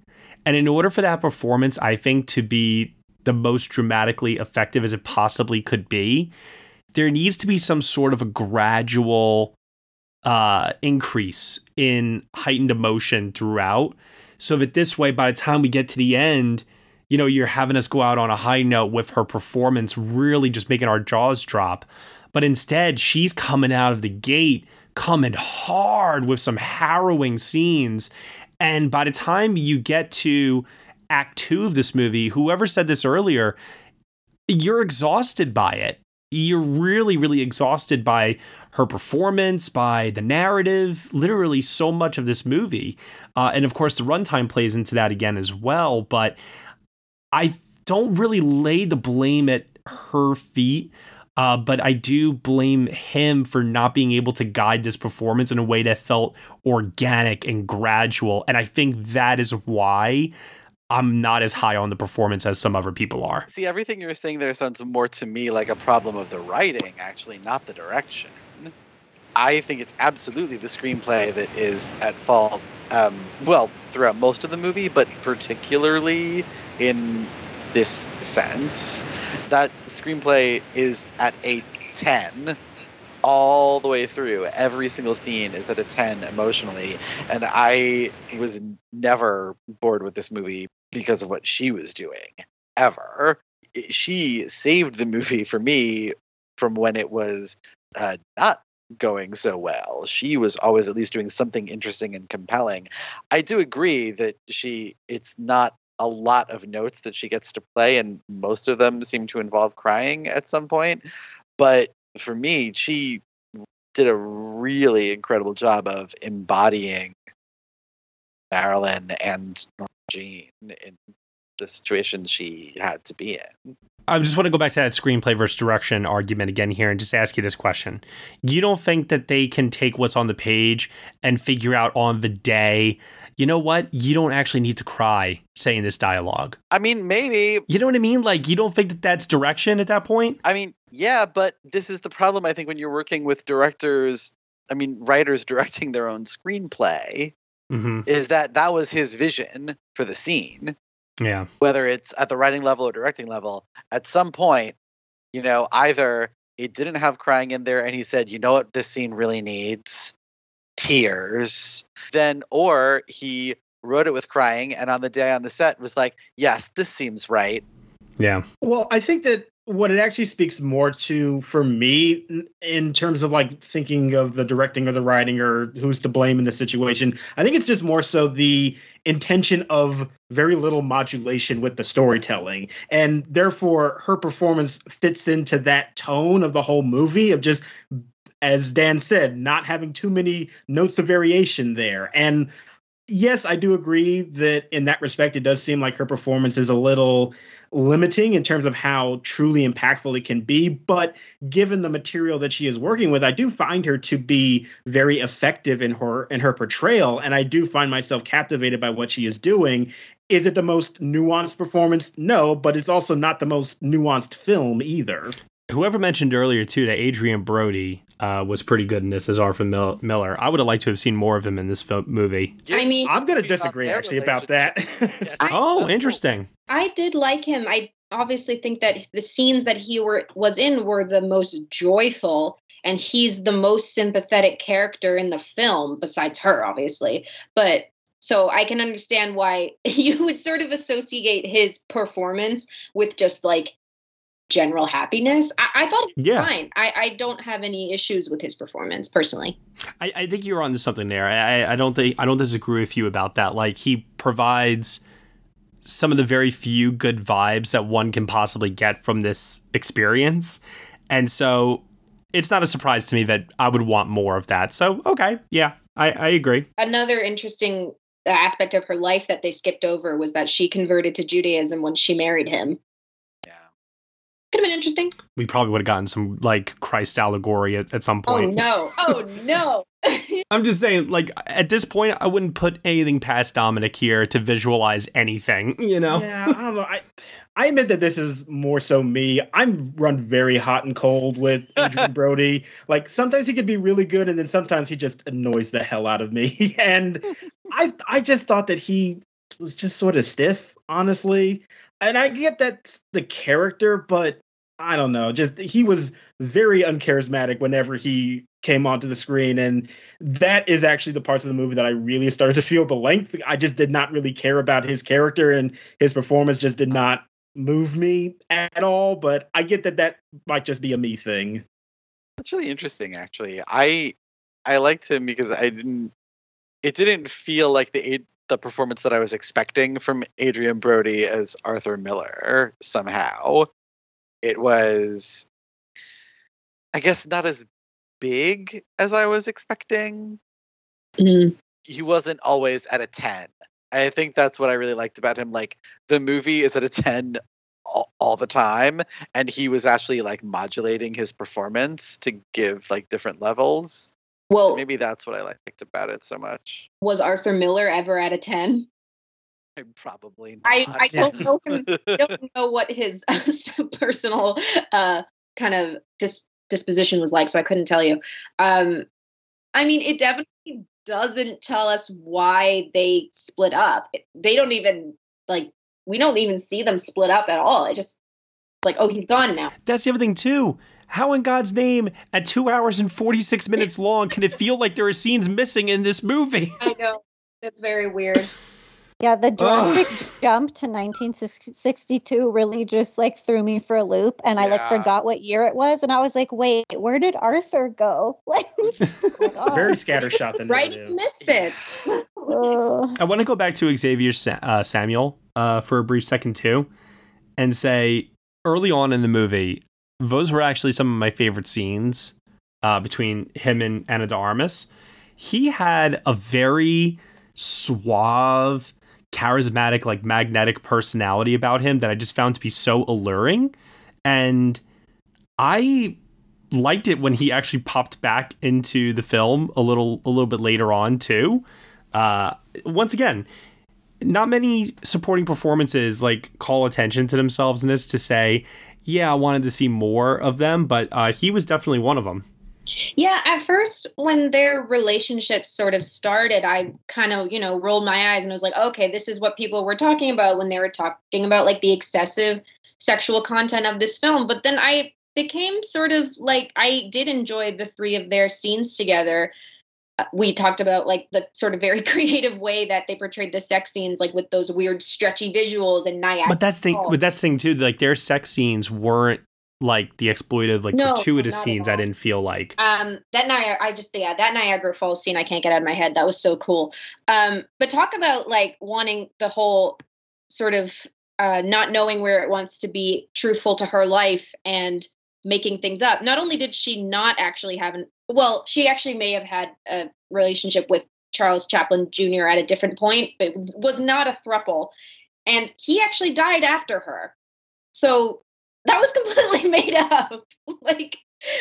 And in order for that performance, I think, to be the most dramatically effective as it possibly could be, there needs to be some sort of a gradual uh, increase in heightened emotion throughout. So that this way, by the time we get to the end, you know, you're having us go out on a high note with her performance really just making our jaws drop. But instead, she's coming out of the gate, coming hard with some harrowing scenes. And by the time you get to act two of this movie, whoever said this earlier, you're exhausted by it. You're really, really exhausted by her performance, by the narrative, literally so much of this movie. Uh, and of course, the runtime plays into that again as well. But I don't really lay the blame at her feet. Uh, but I do blame him for not being able to guide this performance in a way that felt organic and gradual. And I think that is why I'm not as high on the performance as some other people are. See, everything you're saying there sounds more to me like a problem of the writing, actually, not the direction. I think it's absolutely the screenplay that is at fault Um, well, throughout most of the movie, but particularly in this sense, that screenplay is at a 10 all the way through. Every single scene is at a 10 emotionally. And I was never bored with this movie because of what she was doing, ever. She saved the movie for me from when it was uh, not going so well. She was always at least doing something interesting and compelling. I do agree that she, it's not a lot of notes that she gets to play, and most of them seem to involve crying at some point. But for me, she did a really incredible job of embodying Marilyn and Jean in the situation she had to be in. I just want to go back to that screenplay versus direction argument again here and just ask you this question. You don't think that they can take what's on the page and figure out on the day, you know what? You don't actually need to cry saying this dialogue. I mean, maybe. You know what I mean? Like, you don't think that that's direction at that point? I mean, yeah, but this is the problem, I think, when you're working with directors, I mean, writers directing their own screenplay, mm-hmm. is that that was his vision for the scene. Yeah. Whether it's at the writing level or directing level, at some point, you know, either it didn't have crying in there and he said, you know what this scene really needs? Tears. Then, or he wrote it with crying and on the day on the set was like, yes, this seems right. Yeah. Well, I think that what it actually speaks more to for me in terms of like thinking of the directing or the writing or who's to blame in the situation i think it's just more so the intention of very little modulation with the storytelling. And therefore her performance fits into that tone of the whole movie of just as dan said not having too many notes of variation there. And yes i do agree that in that respect it does seem like her performance is a little limiting in terms of how truly impactful it can be. But given the material that she is working with, I do find her to be very effective in her in her portrayal, and I do find myself captivated by what she is doing. Is it the most nuanced performance? No, but it's also not the most nuanced film either. Whoever mentioned earlier too that Adrien Brody uh, was pretty good in this as Arthur Mil- Miller. I would have liked to have seen more of him in this film, movie. I mean, I'm going to disagree actually about that. oh, interesting. I did like him. I obviously think that the scenes that he were was in were the most joyful and he's the most sympathetic character in the film besides her obviously. But so I can understand why you would sort of associate his performance with just like general happiness. I, I thought Yeah. fine. I, I don't have any issues with his performance personally. I, I think you're onto something there. I, I don't think I don't disagree with you about that. Like he provides some of the very few good vibes that one can possibly get from this experience, and so it's not a surprise to me that I would want more of that. So okay, yeah, I, I agree. Another interesting aspect of her life that they skipped over was that she converted to Judaism when she married him. Yeah. Could have been interesting. We probably would have gotten some like Christ allegory at, at some oh, point. Oh no. Oh no. I'm just saying, like at this point, I wouldn't put anything past Dominik here to visualize anything. You know? Yeah, I don't know. I I admit that this is more so me. I'm run very hot and cold with Adrien Brody. Like sometimes he could be really good, and then sometimes he just annoys the hell out of me. And I I just thought that he was just sort of stiff, honestly. And I get that the character, but I don't know. Just he was very uncharismatic whenever he came onto the screen, and that is actually the parts of the movie that I really started to feel the length. I just did not really care about his character, and his performance just did not move me at all. But I get that that might just be a me thing. That's really interesting, actually. I I liked him because I didn't. It didn't feel like the the performance that I was expecting from Adrien Brody as Arthur Miller. Somehow, it was, I guess, not as big as I was expecting. Mm-hmm. He wasn't always at a ten. I think that's what I really liked about him. Like the movie is at a ten all, all the time and he was actually like modulating his performance to give like different levels Well, maybe that's what i liked about it so much was Arthur Miller ever at a 10? Probably not. I, I don't know him, I don't know what his personal uh, kind of dis- disposition was like, so I couldn't tell you. Um, I mean, it definitely doesn't tell us why they split up. They don't even like we don't even see them split up at all. It just like oh he's gone now. That's the other thing too. How in God's name, at two hours and forty six minutes long, can it feel like there are scenes missing in this movie? I know that's very weird. Yeah, the drastic jump to 1962 really just like threw me for a loop, and I like forgot what year it was, and I was like, "Wait, where did Arthur go?" Like, oh Very scattershot. The Right Misfits. ugh. I want to go back to Xavier Sa- uh, Samuel uh, for a brief second too, and say early on in the movie, those were actually some of my favorite scenes uh, between him and Ana de Armas. He had a very suave, charismatic, like magnetic personality about him that I just found to be so alluring, and I liked it when he actually popped back into the film a little a little bit later on too. Uh, once again, not many supporting performances like call attention to themselves in this to say, yeah, I wanted to see more of them, but uh, he was definitely one of them. Yeah, at first, when their relationship sort of started, I kind of, you know, rolled my eyes and was like, okay, this is what people were talking about when they were talking about like the excessive sexual content of this film. But then I became sort of like, I did enjoy the three of their scenes together. Uh, We talked about like the sort of very creative way that they portrayed the sex scenes, like with those weird stretchy visuals and Niagara. But that's the thing. But that's the thing too. Like their sex scenes weren't like the exploitive, like No, gratuitous scenes. I didn't feel like. um that Niagara I just yeah that Niagara Falls scene I can't get out of my head that was so cool um but talk about like wanting the whole sort of uh not knowing where it wants to be truthful to her life and making things up not only did she not actually have an well she actually may have had a relationship with Charles Chaplin Jr. at a different point but was not a thruple and he actually died after her so that was completely made up like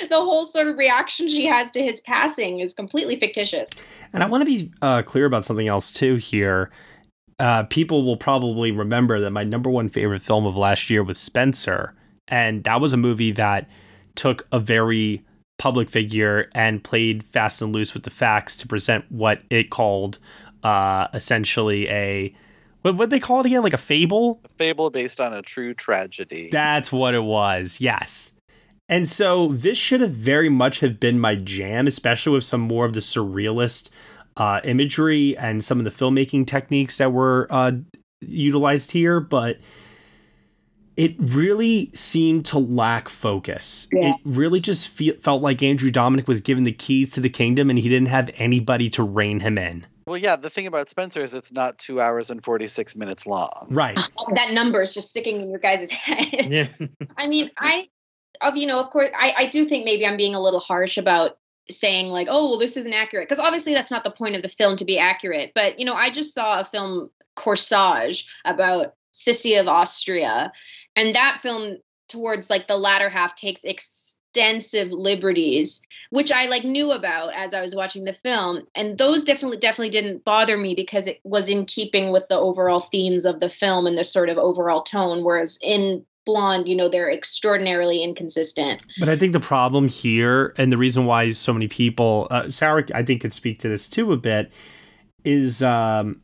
the whole sort of reaction she has to his passing is completely fictitious. And I want to be uh, clear about something else too here. Uh, people will probably remember that my number one favorite film of last year was Spencer. And that was a movie that took a very public figure and played fast and loose with the facts to present what it called uh, essentially a. What what they call it again? Like a fable? A fable based on a true tragedy. That's what it was. Yes. And so this should have very much have been my jam, especially with some more of the surrealist uh, imagery and some of the filmmaking techniques that were uh, utilized here. But it really seemed to lack focus. Yeah. It really just fe- felt like Andrew Dominik was given the keys to the kingdom and he didn't have anybody to rein him in. Well, yeah, the thing about Spencer is it's not two hours and 46 minutes long. Right. Oh, that number is just sticking in your guys' head. Yeah. I mean, I, of you know, of course, I, I do think maybe I'm being a little harsh about saying like, oh, well, this isn't accurate, because obviously that's not the point of the film to be accurate. But you know, I just saw a film Corsage about Sissy of Austria, and that film towards like the latter half takes extensive liberties which i like knew about as i was watching the film. And those definitely definitely didn't bother me because it was in keeping with the overall themes of the film and the sort of overall tone whereas in blonde you know they're extraordinarily inconsistent. But I think the problem here, and the reason why so many people, uh, Sarah, I think could speak to this too a bit, is um,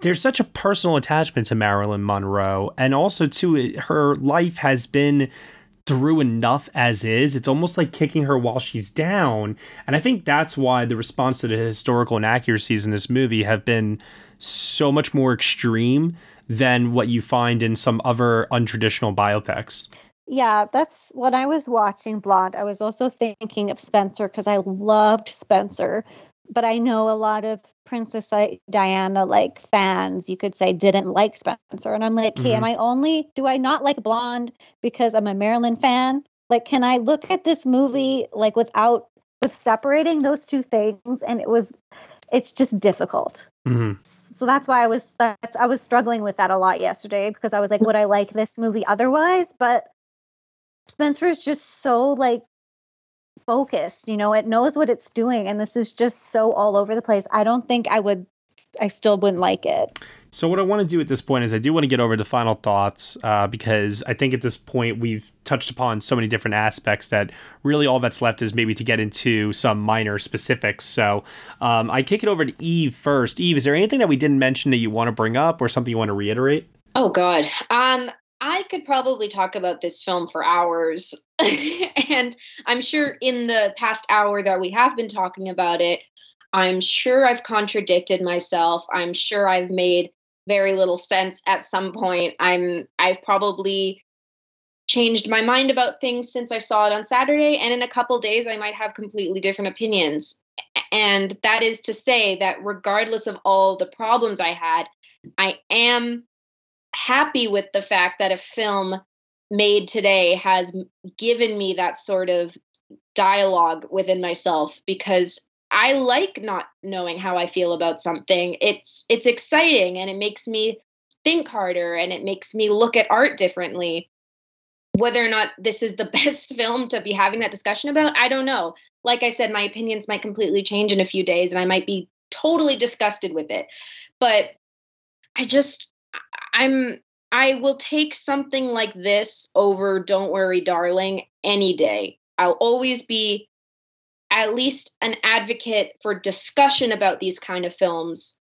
there's such a personal attachment to Marilyn Monroe, and also it, her life has been through enough as is. It's almost like kicking her while she's down, and I think that's why the response to the historical inaccuracies in this movie have been so much more extreme than what you find in some other untraditional biopics. Yeah, that's when I was watching Blonde. I was also thinking of Spencer because I loved Spencer, but I know a lot of Princess Diana like fans, you could say, didn't like Spencer, and I'm like, hey, am Mhm. I only do I not like Blonde because I'm a Marilyn fan? Like, can I look at this movie like without with separating those two things? And it was, it's just difficult. Mm-hmm. So that's why I was that's I was struggling with that a lot yesterday because I was like, would I like this movie otherwise? But Spencer is just so like focused, you know, it knows what it's doing, and this is just so all over the place. I don't think I would I still wouldn't like it. So, what I want to do at this point is I do want to get over to final thoughts uh, because I think at this point we've touched upon so many different aspects that really all that's left is maybe to get into some minor specifics. So, um, I kick it over to Eve first. Eve, is there anything that we didn't mention that you want to bring up or something you want to reiterate? Oh, God. Um, I could probably talk about this film for hours. and I'm sure in the past hour that we have been talking about it, I'm sure I've contradicted myself. I'm sure I've made very little sense at some point. I'm I've probably changed my mind about things since I saw it on Saturday and in a couple days I might have completely different opinions. And that is to say that regardless of all the problems I had, I am happy with the fact that a film made today has given me that sort of dialogue within myself because I like not knowing how I feel about something. It's it's exciting and it makes me think harder and it makes me look at art differently. Whether or not this is the best film to be having that discussion about, I don't know. Like I said, my opinions might completely change in a few days and I might be totally disgusted with it. But I just I'm I will take something like this over Don't Worry Darling any day. I'll always be at least an advocate for discussion about these kind of films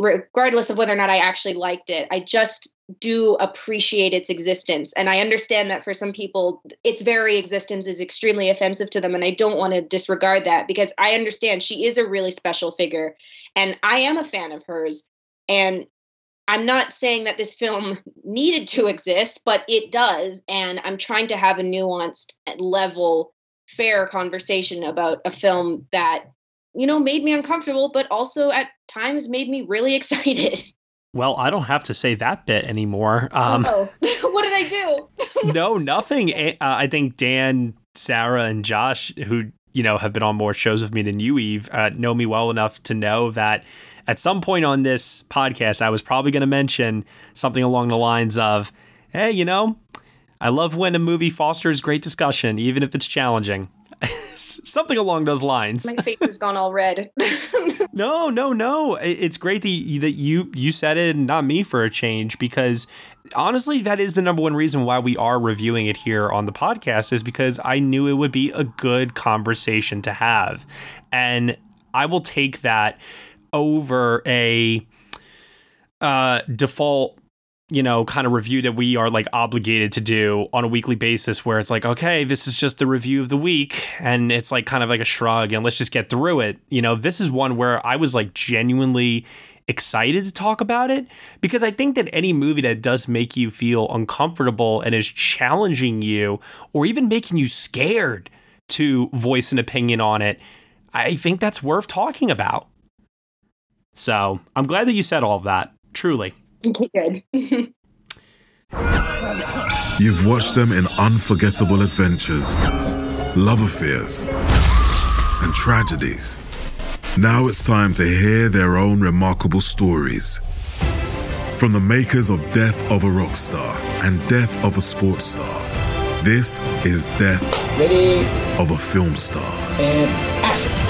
regardless of whether or not I actually liked it. I just do appreciate its existence. And I understand that for some people, its very existence is extremely offensive to them. And I don't want to disregard that because I understand she is a really special figure. And I am a fan of hers. And I'm not saying that this film needed to exist, but it does. And I'm trying to have a nuanced level fair conversation about a film that you know made me uncomfortable but also at times made me really excited well i don't have to say that bit anymore um, oh. what did i do no nothing uh, i think dan sarah and josh who you know have been on more shows with me than you eve uh, know me well enough to know that at some point on this podcast i was probably going to mention something along the lines of hey you know I love when a movie fosters great discussion, even if it's challenging. Something along those lines. My face has gone all red. no, no, no. It's great that you, that you you said it, and not me for a change, because honestly, that is the number one reason why we are reviewing it here on the podcast, is because I knew it would be a good conversation to have, and I will take that over a uh, default you know, kind of review that we are like obligated to do on a weekly basis where it's like, okay, this is just the review of the week and it's like kind of like a shrug and let's just get through it. You know, this is one where I was like genuinely excited to talk about it because I think that any movie that does make you feel uncomfortable and is challenging you or even making you scared to voice an opinion on it, I think that's worth talking about. So I'm glad that you said all of that, truly. Good. You've watched them in unforgettable adventures, love affairs, and tragedies. Now it's time to hear their own remarkable stories. From the makers of Death of a Rock Star and Death of a Sports Star, this is Death Ready. of a Film Star. And action.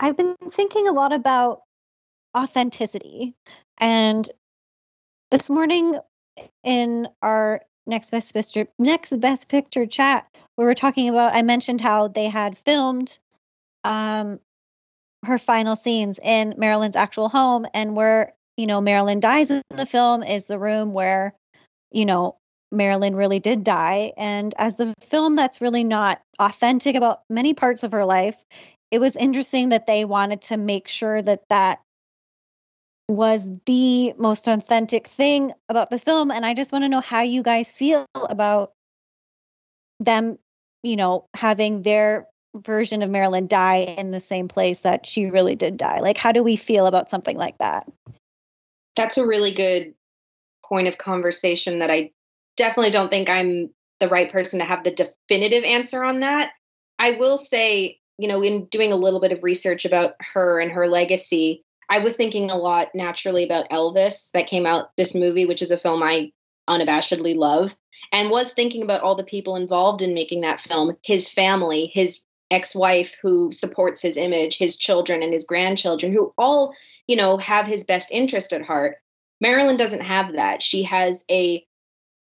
I've been thinking a lot about authenticity. And this morning in our next best picture next best picture chat, we were talking about I mentioned how they had filmed um her final scenes in Marilyn's actual home and where, you know, Marilyn dies in the film is the room where, you know, Marilyn really did die. And as the film that's really not authentic about many parts of her life, it was interesting that they wanted to make sure that that was the most authentic thing about the film and i just want to know how you guys feel about them you know having their version of marilyn die in the same place that she really did die like how do we feel about something like that That's a really good point of conversation that I definitely don't think I'm the right person to have the definitive answer on that. I will say, you know, in doing a little bit of research about her and her legacy, I was thinking a lot naturally about Elvis that came out this movie, which is a film I unabashedly love, and was thinking about all the people involved in making that film, his family, his ex-wife who supports his image, his children and his grandchildren who all, you know, have his best interest at heart. Marilyn doesn't have that. She has a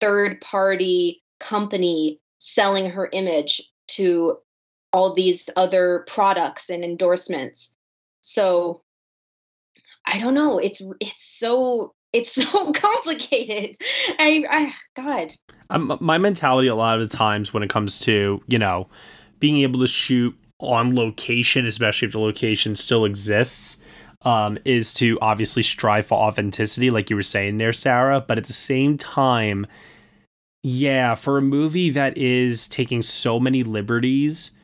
third party company selling her image to all these other products and endorsements. So I don't know. It's it's so it's so complicated. I, I God. My mentality a lot of the times when it comes to you know being able to shoot on location, especially if the location still exists, um, is to obviously strive for authenticity, like you were saying there, Sarah. But at the same time, yeah, for a movie that is taking so many liberties,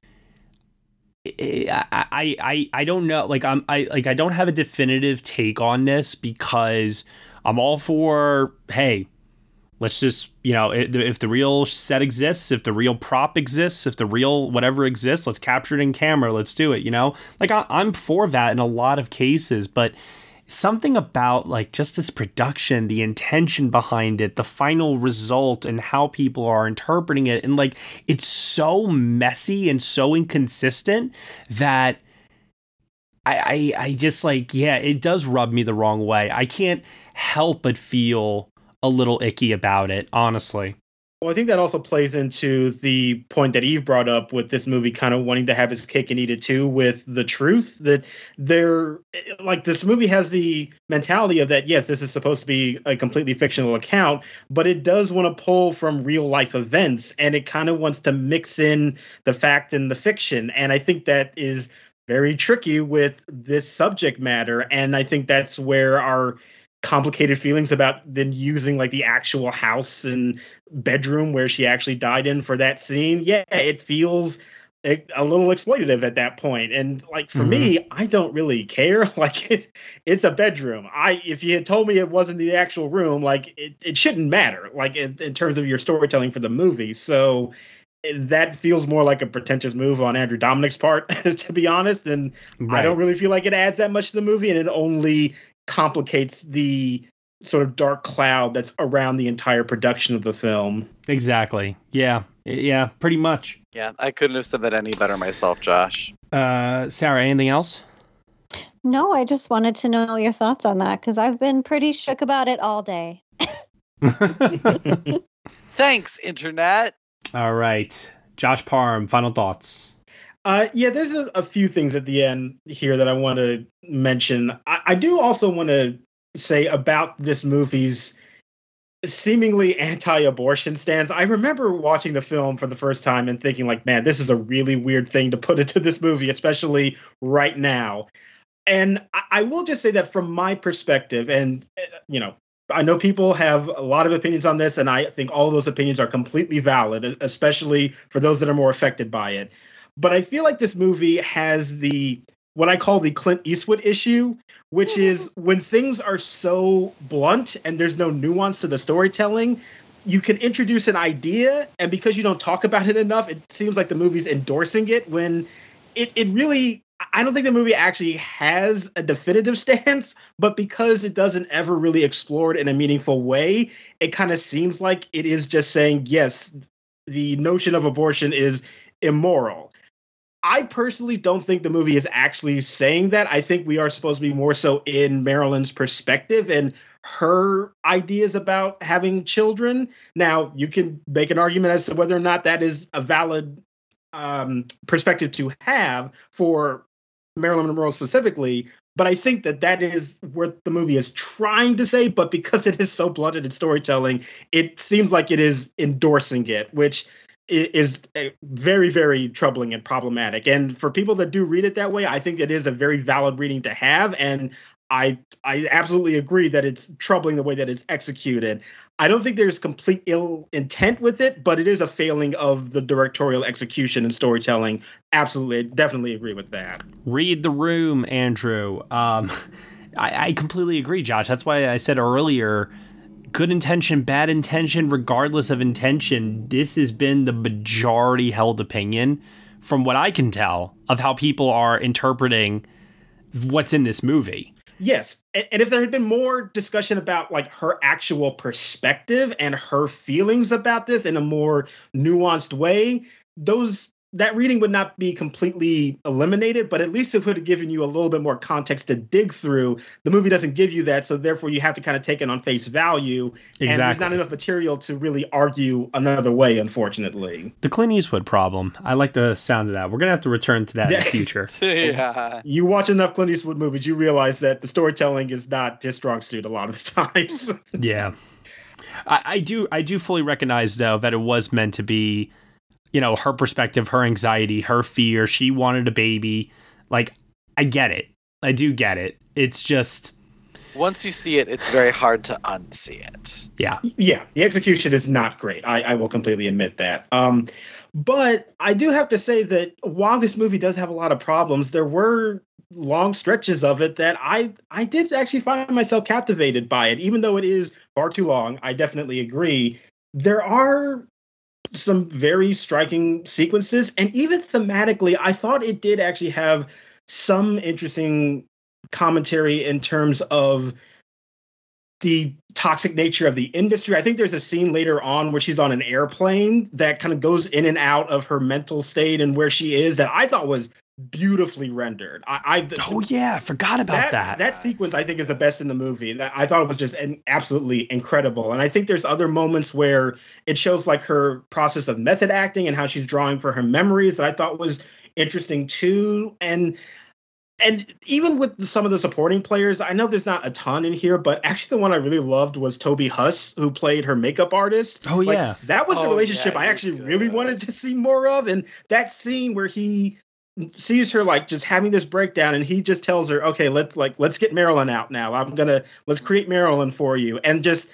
I, I, I, don't know. Like I'm, I like I don't have a definitive take on this because I'm all for hey, let's just you know if the real set exists if the real prop exists if the real whatever exists let's capture it in camera let's do it you know like I, i'm for that in a lot of cases but something about like just this production the intention behind it the final result and how people are interpreting it and like it's so messy and so inconsistent that I, I, I just like yeah it does rub me the wrong way i can't help but feel a little icky about it, honestly. Well, I think that also plays into the point that Eve brought up with this movie kind of wanting to have its cake and eat it too with the truth that they're like this movie has the mentality of that yes, this is supposed to be a completely fictional account, but it does want to pull from real life events and it kind of wants to mix in the fact and the fiction. And I think that is very tricky with this subject matter. And I think that's where our complicated feelings about then using like the actual house and bedroom where she actually died in for that scene. Yeah, it feels a, a little exploitative at that point. And like for mm-hmm. me, I don't really care. Like it's it's a bedroom. I if you had told me it wasn't the actual room, like it, it shouldn't matter. Like in, in terms of your storytelling for the movie. So eh, that feels more like a pretentious move on Andrew Dominik's part, to be honest. And right. I don't really feel like it adds that much to the movie, and it only complicates the sort of dark cloud that's around the entire production of the film. Exactly. Yeah. Yeah, pretty much. Yeah, I couldn't have said that any better myself, Josh. Uh Sarah, anything else? No, I just wanted to know your thoughts on that cuz I've been pretty shook about it all day. Thanks, internet. All right. Josh Parham, final thoughts. Uh, yeah, there's a, a, few things at the end here that I want to mention. I, I do also want to say about this movie's seemingly anti-abortion stance. I remember watching the film for the first time and thinking, like, man, this is a really weird thing to put into this movie, especially right now. And I, I will just say that from my perspective, and uh, you know, I know people have a lot of opinions on this, and I think all those opinions are completely valid, especially for those that are more affected by it. But I feel like this movie has the what I call the Clint Eastwood issue, which is when things are so blunt and there's no nuance to the storytelling, you can introduce an idea, and because you don't talk about it enough, it seems like the movie's endorsing it when it, it really I don't think the movie actually has a definitive stance, but because it doesn't ever really explore it in a meaningful way, it kind of seems like it is just saying, yes, the notion of abortion is immoral. I personally don't think the movie is actually saying that. I think we are supposed to be more so in Marilyn's perspective and her ideas about having children. Now, you can make an argument as to whether or not that is a valid um, perspective to have for Marilyn Monroe specifically, but I think that that is what the movie is trying to say. But because it is so blunted in storytelling, it seems like it is endorsing it, which is very very troubling and problematic. And for people that do read it that way i think it is a very valid reading to have. And i i absolutely agree that it's troubling the way that it's executed. I don't think there's complete ill intent with it but it is a failing of the directorial execution and storytelling. Absolutely definitely agree with that. Read the room andrew. Um I, I completely agree, Josh. That's why I said earlier good intention, bad intention, regardless of intention, this has been the majority held opinion from what I can tell of how people are interpreting what's in this movie. Yes, and, if there had been more discussion about like her actual perspective and her feelings about this in a more nuanced way, those that reading would not be completely eliminated, but at least it would have given you a little bit more context to dig through. The movie doesn't give you that, so therefore you have to kind of take it on face value. Exactly. And there's not enough material to really argue another way, unfortunately. The Clint Eastwood problem. I like the sound of that. We're gonna have to return to that in the future. yeah. You watch enough Clint Eastwood movies, you realize that the storytelling is not his strong suit a lot of the times. Yeah. I, I do I do fully recognize though that it was meant to be, you know, her perspective, her anxiety, her fear. She wanted a baby. Like, I get it. I do get it. It's just Once you see it, it's very hard to unsee it. yeah. yeah, the execution is not great. I, I will completely admit that. Um, but I do have to say that while this movie does have a lot of problems, there were long stretches of it that I I did actually find myself captivated by it, even though it is far too long. I definitely agree. There are some very striking sequences, and even thematically, I thought it did actually have some interesting commentary in terms of the toxic nature of the industry. I think there's a scene later on where she's on an airplane that kind of goes in and out of her mental state and where she is that I thought was beautifully rendered. I, I Oh yeah, forgot about that. that sequence I think is the best in the movie. That I thought it was just an absolutely incredible. And I think there's other moments where it shows like her process of method acting and how she's drawing for her memories that I thought was interesting too. And and even with some of the supporting players, I know there's not a ton in here, but actually the one I really loved was Toby Huss, who played her makeup artist. Oh, Like, yeah. that was a Oh, relationship yeah, I he was actually really wanted to see more of. And that scene where he sees her like just having this breakdown and he just tells her okay let's like let's get marilyn out now. I'm gonna let's create marilyn for you. And just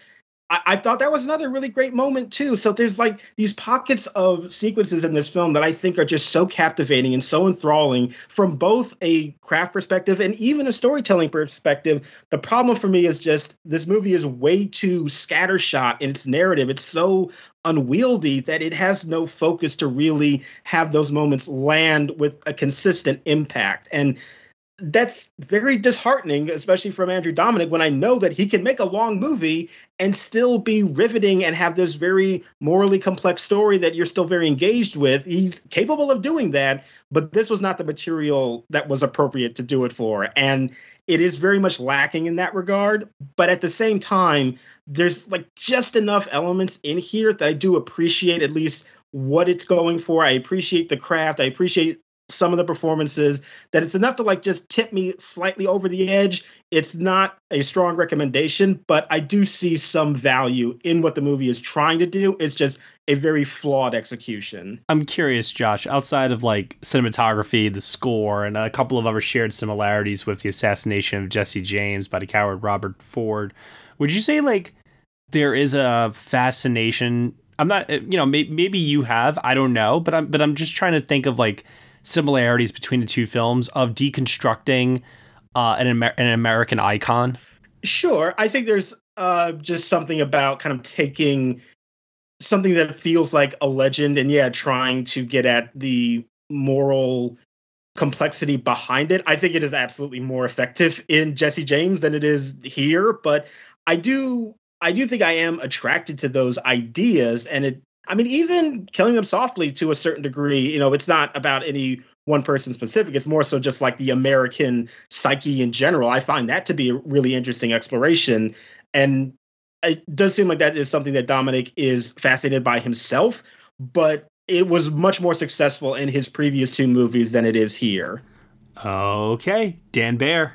I, I thought that was another really great moment too. So there's like these pockets of sequences in this film that i think are just so captivating and so enthralling from both a craft perspective and even a storytelling perspective. The problem for me is just this movie is way too scattershot in its narrative. It's so unwieldy that it has no focus to really have those moments land with a consistent impact. And that's very disheartening, especially from Andrew Dominik, when I know that he can make a long movie and still be riveting and have this very morally complex story that you're still very engaged with. He's capable of doing that, but this was not the material that was appropriate to do it for. And it is very much lacking in that regard. But at the same time, there's like just enough elements in here that I do appreciate at least what it's going for. I appreciate the craft. I appreciate some of the performances that it's enough to like just tip me slightly over the edge. It's not a strong recommendation, but I do see some value in what the movie is trying to do. It's just a very flawed execution. I'm curious, Josh, outside of like cinematography, the score, and a couple of other shared similarities with the assassination of Jesse James by the coward Robert Ford, would you say like there is a fascination? I'm not, uh, you know, may, maybe you have, I don't know, but I'm, but I'm just trying to think of like similarities between the two films of deconstructing uh, an, Amer- an American icon. Sure. I think there's uh, just something about kind of taking something that feels like a legend and, yeah, trying to get at the moral complexity behind it. I think it is absolutely more effective in Jesse James than it is here. But I do. I do think I am attracted to those ideas, and it. I mean, even killing them softly to a certain degree. You know, it's not about any one person specific. It's more so just like the American psyche in general. I find that to be a really interesting exploration. And it does seem like that is something that Dominik is fascinated by himself, but it was much more successful in his previous two movies than it is here. Okay, Dan Bear.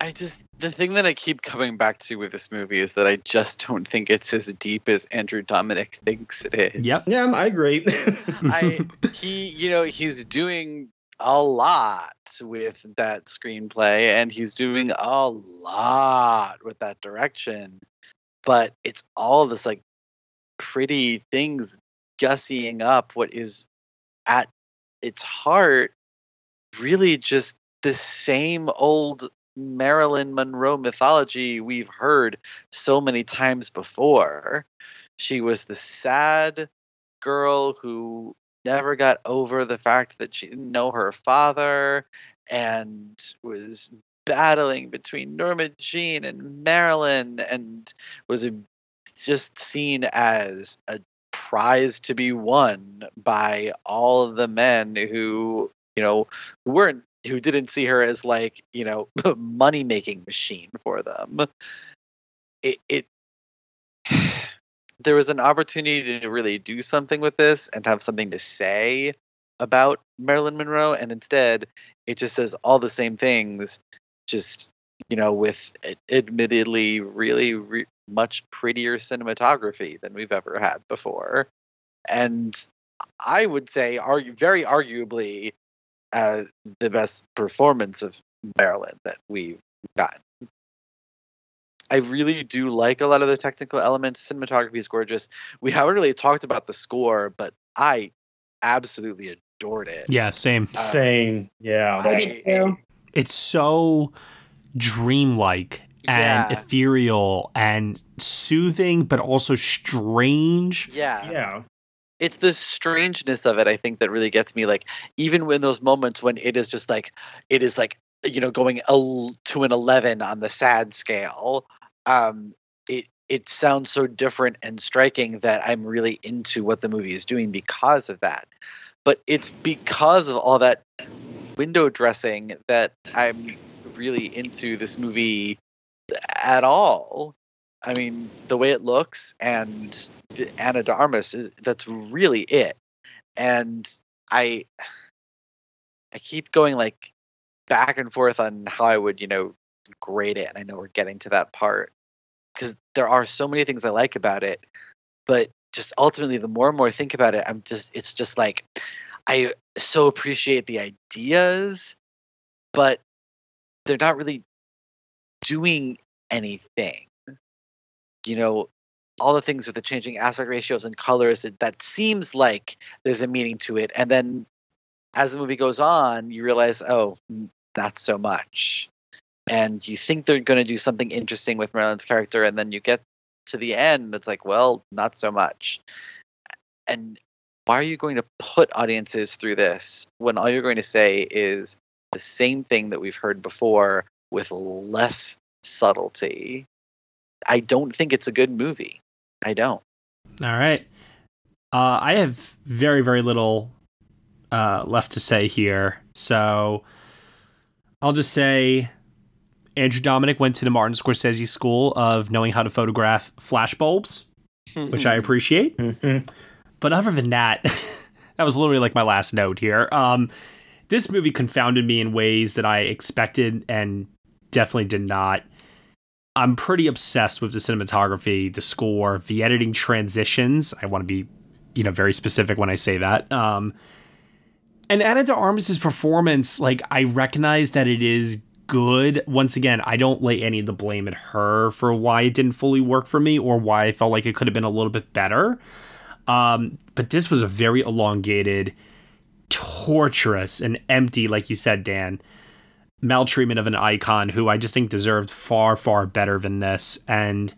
I just the thing that I keep coming back to with this movie is that I just don't think it's as deep as Andrew Dominik thinks it is. Yep. Yeah, I agree. I he you know he's doing a lot with that screenplay and he's doing a lot with that direction but it's all this like pretty things gussying up what is at its heart really just the same old Marilyn Monroe mythology we've heard so many times before. She was the sad girl who never got over the fact that she didn't know her father and was battling between Norma Jean and Marilyn and was just seen as a prize to be won by all the men who, you know, weren't who didn't see her as like, you know, money making machine for them. It it there was an opportunity to really do something with this and have something to say about Marilyn Monroe, and instead it just says all the same things, just you know, with admittedly really re- much prettier cinematography than we've ever had before, and I would say, argue very arguably, uh, the best performance of Marilyn that we've gotten. I really do like a lot of the technical elements. Cinematography is gorgeous. We haven't really talked about the score, but I absolutely adored it. Yeah, same. Uh, same. Yeah. I did too. It's so dreamlike and Yeah. ethereal and soothing, but also strange. Yeah. Yeah. It's the strangeness of it, I think, that really gets me. Like, even when those moments when it is just like, it is like, you know, going to an 11 on the sad scale, um, it, it sounds so different and striking that I'm really into what the movie is doing because of that. But it's because of all that window dressing that I'm really into this movie at all. I mean, the way it looks and the Anna is that's really it. And I I keep going like back and forth on how I would, you know, grade it. And I know we're getting to that part because there are so many things I like about it, but just ultimately the more and more I think about it, I'm just it's just like I so appreciate the ideas, but they're not really doing anything. You know, all the things with the changing aspect ratios and colors, it, that seems like there's a meaning to it. And then as the movie goes on, you realize, oh, not so much. And you think they're going to do something interesting with Marilyn's character, and then you get to the end, it's like, well, not so much. And why are you going to put audiences through this when all you're going to say is the same thing that we've heard before with less subtlety? I don't think it's a good movie. I don't. All right. Uh, I have very, very little uh, left to say here. So I'll just say Andrew Dominik went to the Martin Scorsese School of knowing how to photograph flashbulbs, which I appreciate. But other than that, that was literally like my last note here. Um, this movie confounded me in ways that I expected and definitely did not. I'm pretty obsessed with the cinematography, the score, the editing transitions. I want to be, you know, very specific when I say that. Um, and Ana de Armas' performance, like I recognize that it is good. Once again, I don't lay any of the blame at her for why it didn't fully work for me or why I felt like it could have been a little bit better. Um, but this was a very elongated, torturous, and empty, like you said, Dan, maltreatment of an icon who I just think deserved far, far better than this. And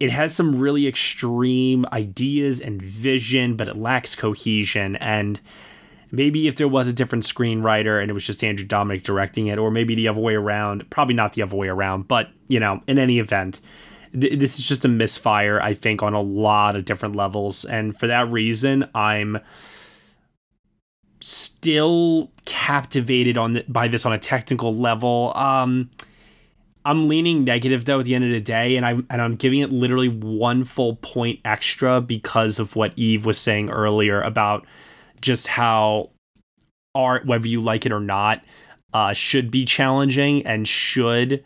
it has some really extreme ideas and vision, but it lacks cohesion. And maybe if there was a different screenwriter and it was just Andrew Dominik directing it, or maybe the other way around, probably not the other way around, but you know, in any event, th- this is just a misfire, I think, on a lot of different levels. And for that reason, I'm still captivated on the, by this on a technical level. Um, I'm leaning negative though at the end of the day, and I'm and I'm giving it literally one full point extra because of what Eve was saying earlier about just how art, whether you like it or not, uh, should be challenging and should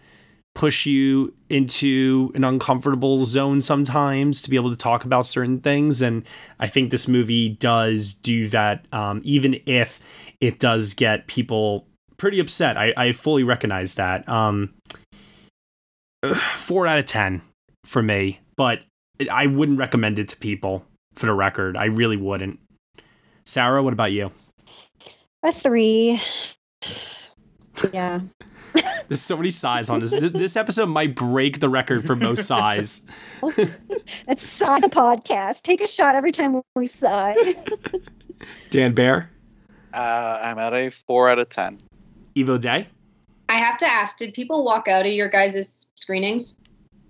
push you into an uncomfortable zone sometimes to be able to talk about certain things. And I think this movie does do that, um, even if it does get people pretty upset. I, I fully recognize that. Um, four out of 10 for me, but I wouldn't recommend it to people for the record. I really wouldn't. Sarah, what about you? A three. Yeah. There's so many sighs on this. This episode might break the record for most sighs. It's sigh the podcast. Take a shot every time we sigh. Dan Bear, Uh, I'm at a four out of ten. Evo Day. I have to ask, did people walk out of your guys' screenings?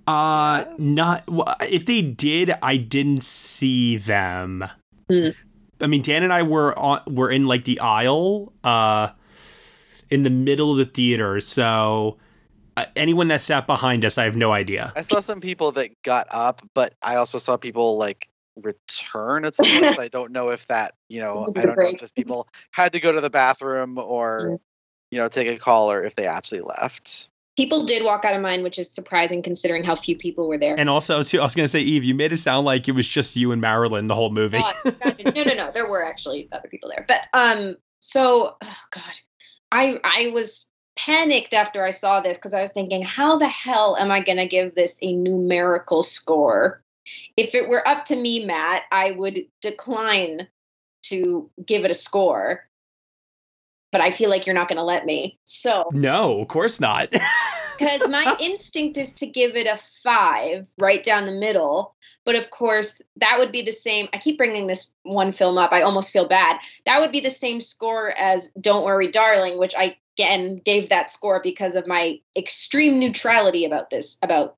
Uh, not well, if they did, I didn't see them. I mean, Dan and I were on were in like the aisle, uh, in the middle of the theater. So uh, anyone that sat behind us, I have no idea. I saw some people that got up, but I also saw people like return at some point. I don't know if that, you know, I don't know if just people had to go to the bathroom or, you know, take a call or if they actually left. People did walk out of mine, which is surprising considering how few people were there. And also, I was, I was going to say, Eve, you made it sound like it was just you and Marilyn the whole movie. no, no, no. There were actually other people there, but um. So, oh God, I I was panicked after I saw this because I was thinking, how the hell am I going to give this a numerical score? If it were up to me, Matt, I would decline to give it a score. But I feel like you're not going to let me. So, no, of course not. because my instinct is to give it a five right down the middle but of course that would be the same i keep bringing this one film up i almost feel bad that would be the same score as don't worry darling which i again gave that score because of my extreme neutrality about this about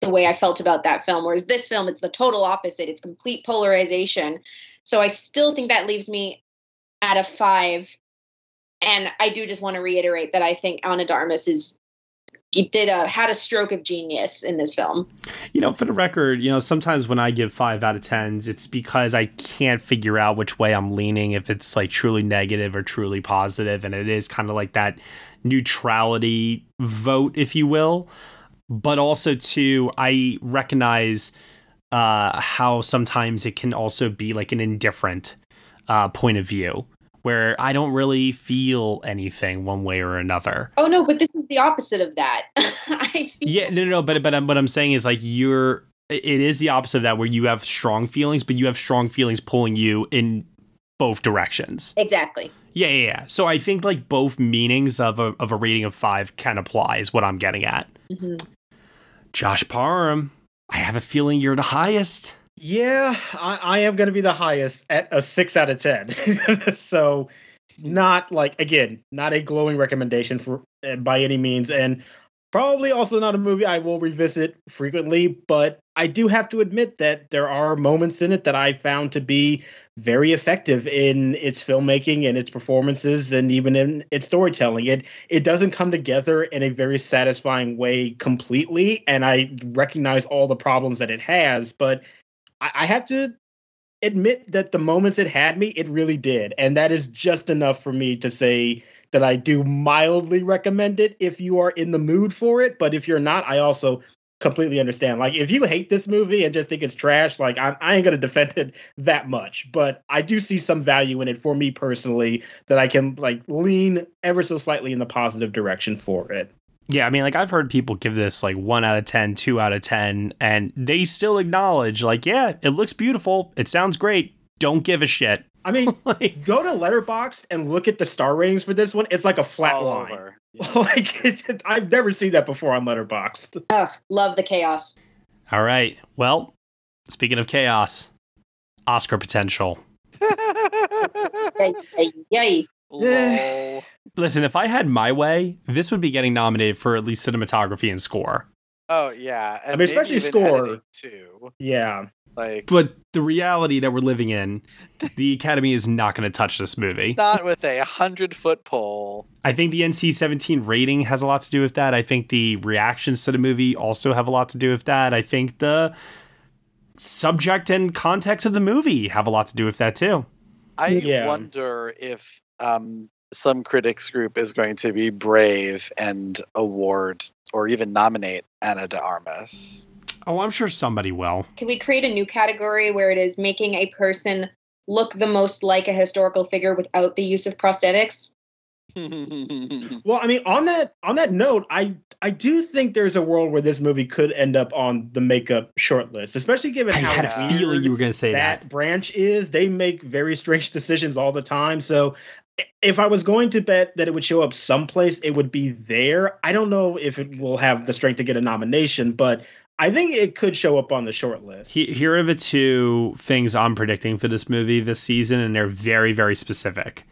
the way i felt about that film whereas this film it's the total opposite it's complete polarization so i still think that leaves me at a five and i do just want to reiterate that i think Ana de Armas is he did a had a stroke of genius in this film. You know, for the record, you know, sometimes when I give five out of tens, it's because I can't figure out which way I'm leaning, if it's like truly negative or truly positive, and it is kind of like that neutrality vote, if you will. But also, too, I recognize uh, how sometimes it can also be like an indifferent uh, point of view where I don't really feel anything one way or another. Oh no, but this is the opposite of that. I feel Yeah, no, no, no. But but I'm, what I'm saying is like you're. It is the opposite of that, where you have strong feelings, but you have strong feelings pulling you in both directions. exactly. Yeah, yeah, yeah. So I think like both meanings of a of a rating of five can apply. Is what I'm getting at. Mhm. Josh Parham, I have a feeling you're the highest. Yeah, I, I am going to be the highest at a six out of ten. so, not like again, not a glowing recommendation for uh, by any means, and probably also not a movie I will revisit frequently. But I do have to admit that there are moments in it that I found to be very effective in its filmmaking and its performances, and even in its storytelling. It it doesn't come together in a very satisfying way completely, and I recognize all the problems that it has, but I, I have to admit that the moments it had me, it really did. And that is just enough for me to say that I do mildly recommend it if you are in the mood for it. But if you're not, I also completely understand. Like, if you hate this movie and just think it's trash, like, I, I ain't to defend it that much. But I do see some value in it for me personally that I can, like, lean ever so slightly in the positive direction for it. Yeah, I mean, like I've heard people give this like one out of 10, two out of 10, and they still acknowledge, like, yeah, it looks beautiful. It sounds great. Don't give a shit. I mean, go to Letterboxd and look at the star ratings for this one. It's like a flat All line. over. like it, I've never seen that before on Letterboxd. Ugh, love the chaos. All right. Well, speaking of chaos, Oscar potential. Yay, yay, yay. Lol. Listen, if I had my way, this would be getting nominated for at least cinematography and score. Oh yeah, I mean, especially score. too. Yeah. Like But the reality that we're living in, the Academy is not going to touch this movie. not with a hundred foot pole. I think the NC 17 rating has a lot to do with that. I think the reactions to the movie also have a lot to do with that. I think the subject and context of the movie have a lot to do with that too. I Yeah. wonder if um, some critics group is going to be brave and award or even nominate Ana de Armas. Oh, I'm sure somebody will. Can we create a new category where it is making a person look the most like a historical figure without the use of prosthetics? Well, I mean, on that on that note, I I do think there's a world where this movie could end up on the makeup shortlist, especially given I how had a feeling you were going to say that that. branch is. They make very strange decisions all the time. So if I was going to bet that it would show up someplace, it would be there. I don't know if it will have the strength to get a nomination, but I think it could show up on the short list. Here are the two things I'm predicting for this movie this season, and they're very, very specific.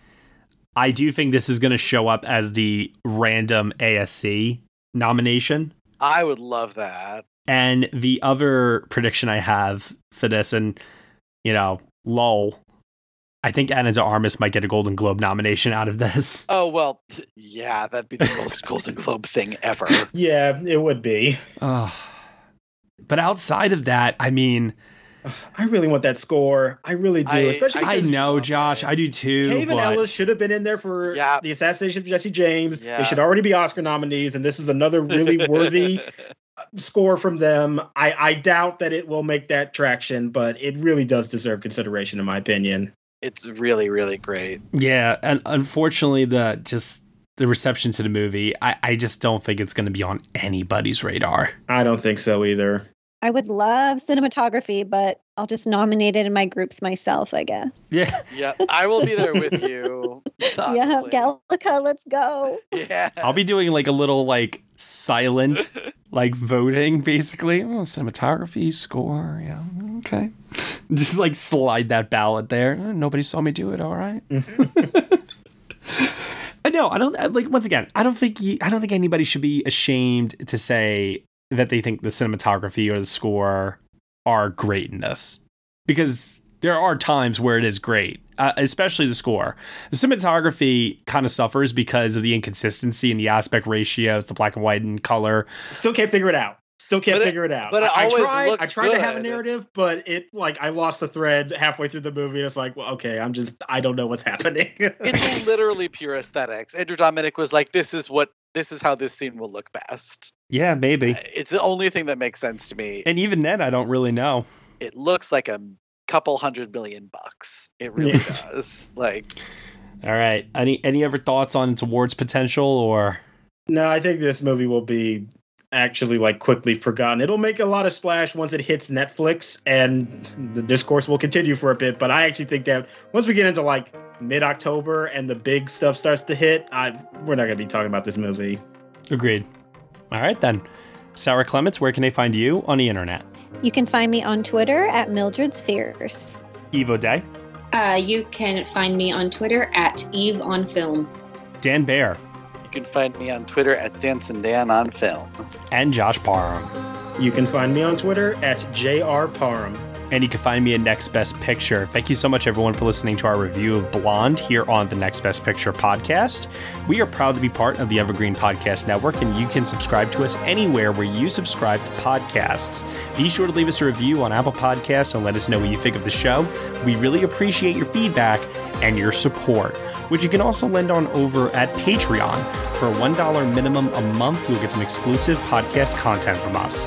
I do think this is going to show up as the random ASC nomination. I would love that. And the other prediction I have for this, and you know, lol, I think Ana de Armas might get a Golden Globe nomination out of this. Oh well, yeah, that'd be the most Golden Globe thing ever. Yeah, it would be. Oh. But outside of that, I mean, I really want that score. I really do. I- especially I 'cause know, Josh, I do too. Cave and but- Ellis should have been in there for Yeah. the assassination of Jesse James. Yeah. They should already be Oscar nominees, and this is another really worthy uh, score from them. I, I doubt that it will make that traction, but it really does deserve consideration, in my opinion. It's really, really great. Yeah, and unfortunately, the just the reception to the movie, I, I just don't think it's going to be on anybody's radar. I don't think so either. I would love cinematography, but I'll just nominate it in my groups myself, I guess. Yeah, Yeah, I will be there with you. Yeah, honestly. Gallica, let's go. Yeah. I'll be doing like a little like silent like voting, basically. Oh, cinematography, score, yeah, okay. Just like slide that ballot there. Nobody saw me do it. All right. I know. I don't like. Once again, I don't think you, I don't think anybody should be ashamed to say that they think the cinematography or the score are great in this because there are times where it is great, uh, especially the score. The cinematography kind of suffers because of the inconsistency in the aspect ratios, the black and white and color. Still can't figure it out. Still can't But figure it out. but it I, always I tried, looks I tried to have a narrative, but it like I lost the thread halfway through the movie. And it's like, well, okay, I'm just I don't know what's happening. It's literally pure aesthetics. Andrew Dominik was like, "This is what this is how this scene will look best." Yeah, maybe. Uh, it's the only thing that makes sense to me. And even then, I don't really know. It looks like a couple hundred million bucks. It really does. Like, All right. Any any other thoughts on its awards potential or? No, I think this movie will be actually like quickly forgotten. It'll make a lot of splash once it hits Netflix and the discourse will continue for a bit, but I actually think that once we get into like mid-October and the big stuff starts to hit, I we're not going to be talking about this movie. Agreed. All right then. Sarah Clements, where can they find you on the internet? You can find me on Twitter at Mildred's Fears. Evo Day, Uh, you can find me on Twitter at Eve on Film. Dan Bear, you can find me on Twitter at Dance and Dan on Film. and Josh Parham. You can find me on Twitter at JR Parham. And you can find me at Next Best Picture. Thank you so much, everyone, for listening to our review of Blonde here on the Next Best Picture podcast. We are proud to be part of the Evergreen Podcast Network, and you can subscribe to us anywhere where you subscribe to podcasts. Be sure to leave us a review on Apple Podcasts and let us know what you think of the show. We really appreciate your feedback and your support, which you can also lend on over at Patreon. For a $1 minimum a month, you'll get some exclusive podcast content from us.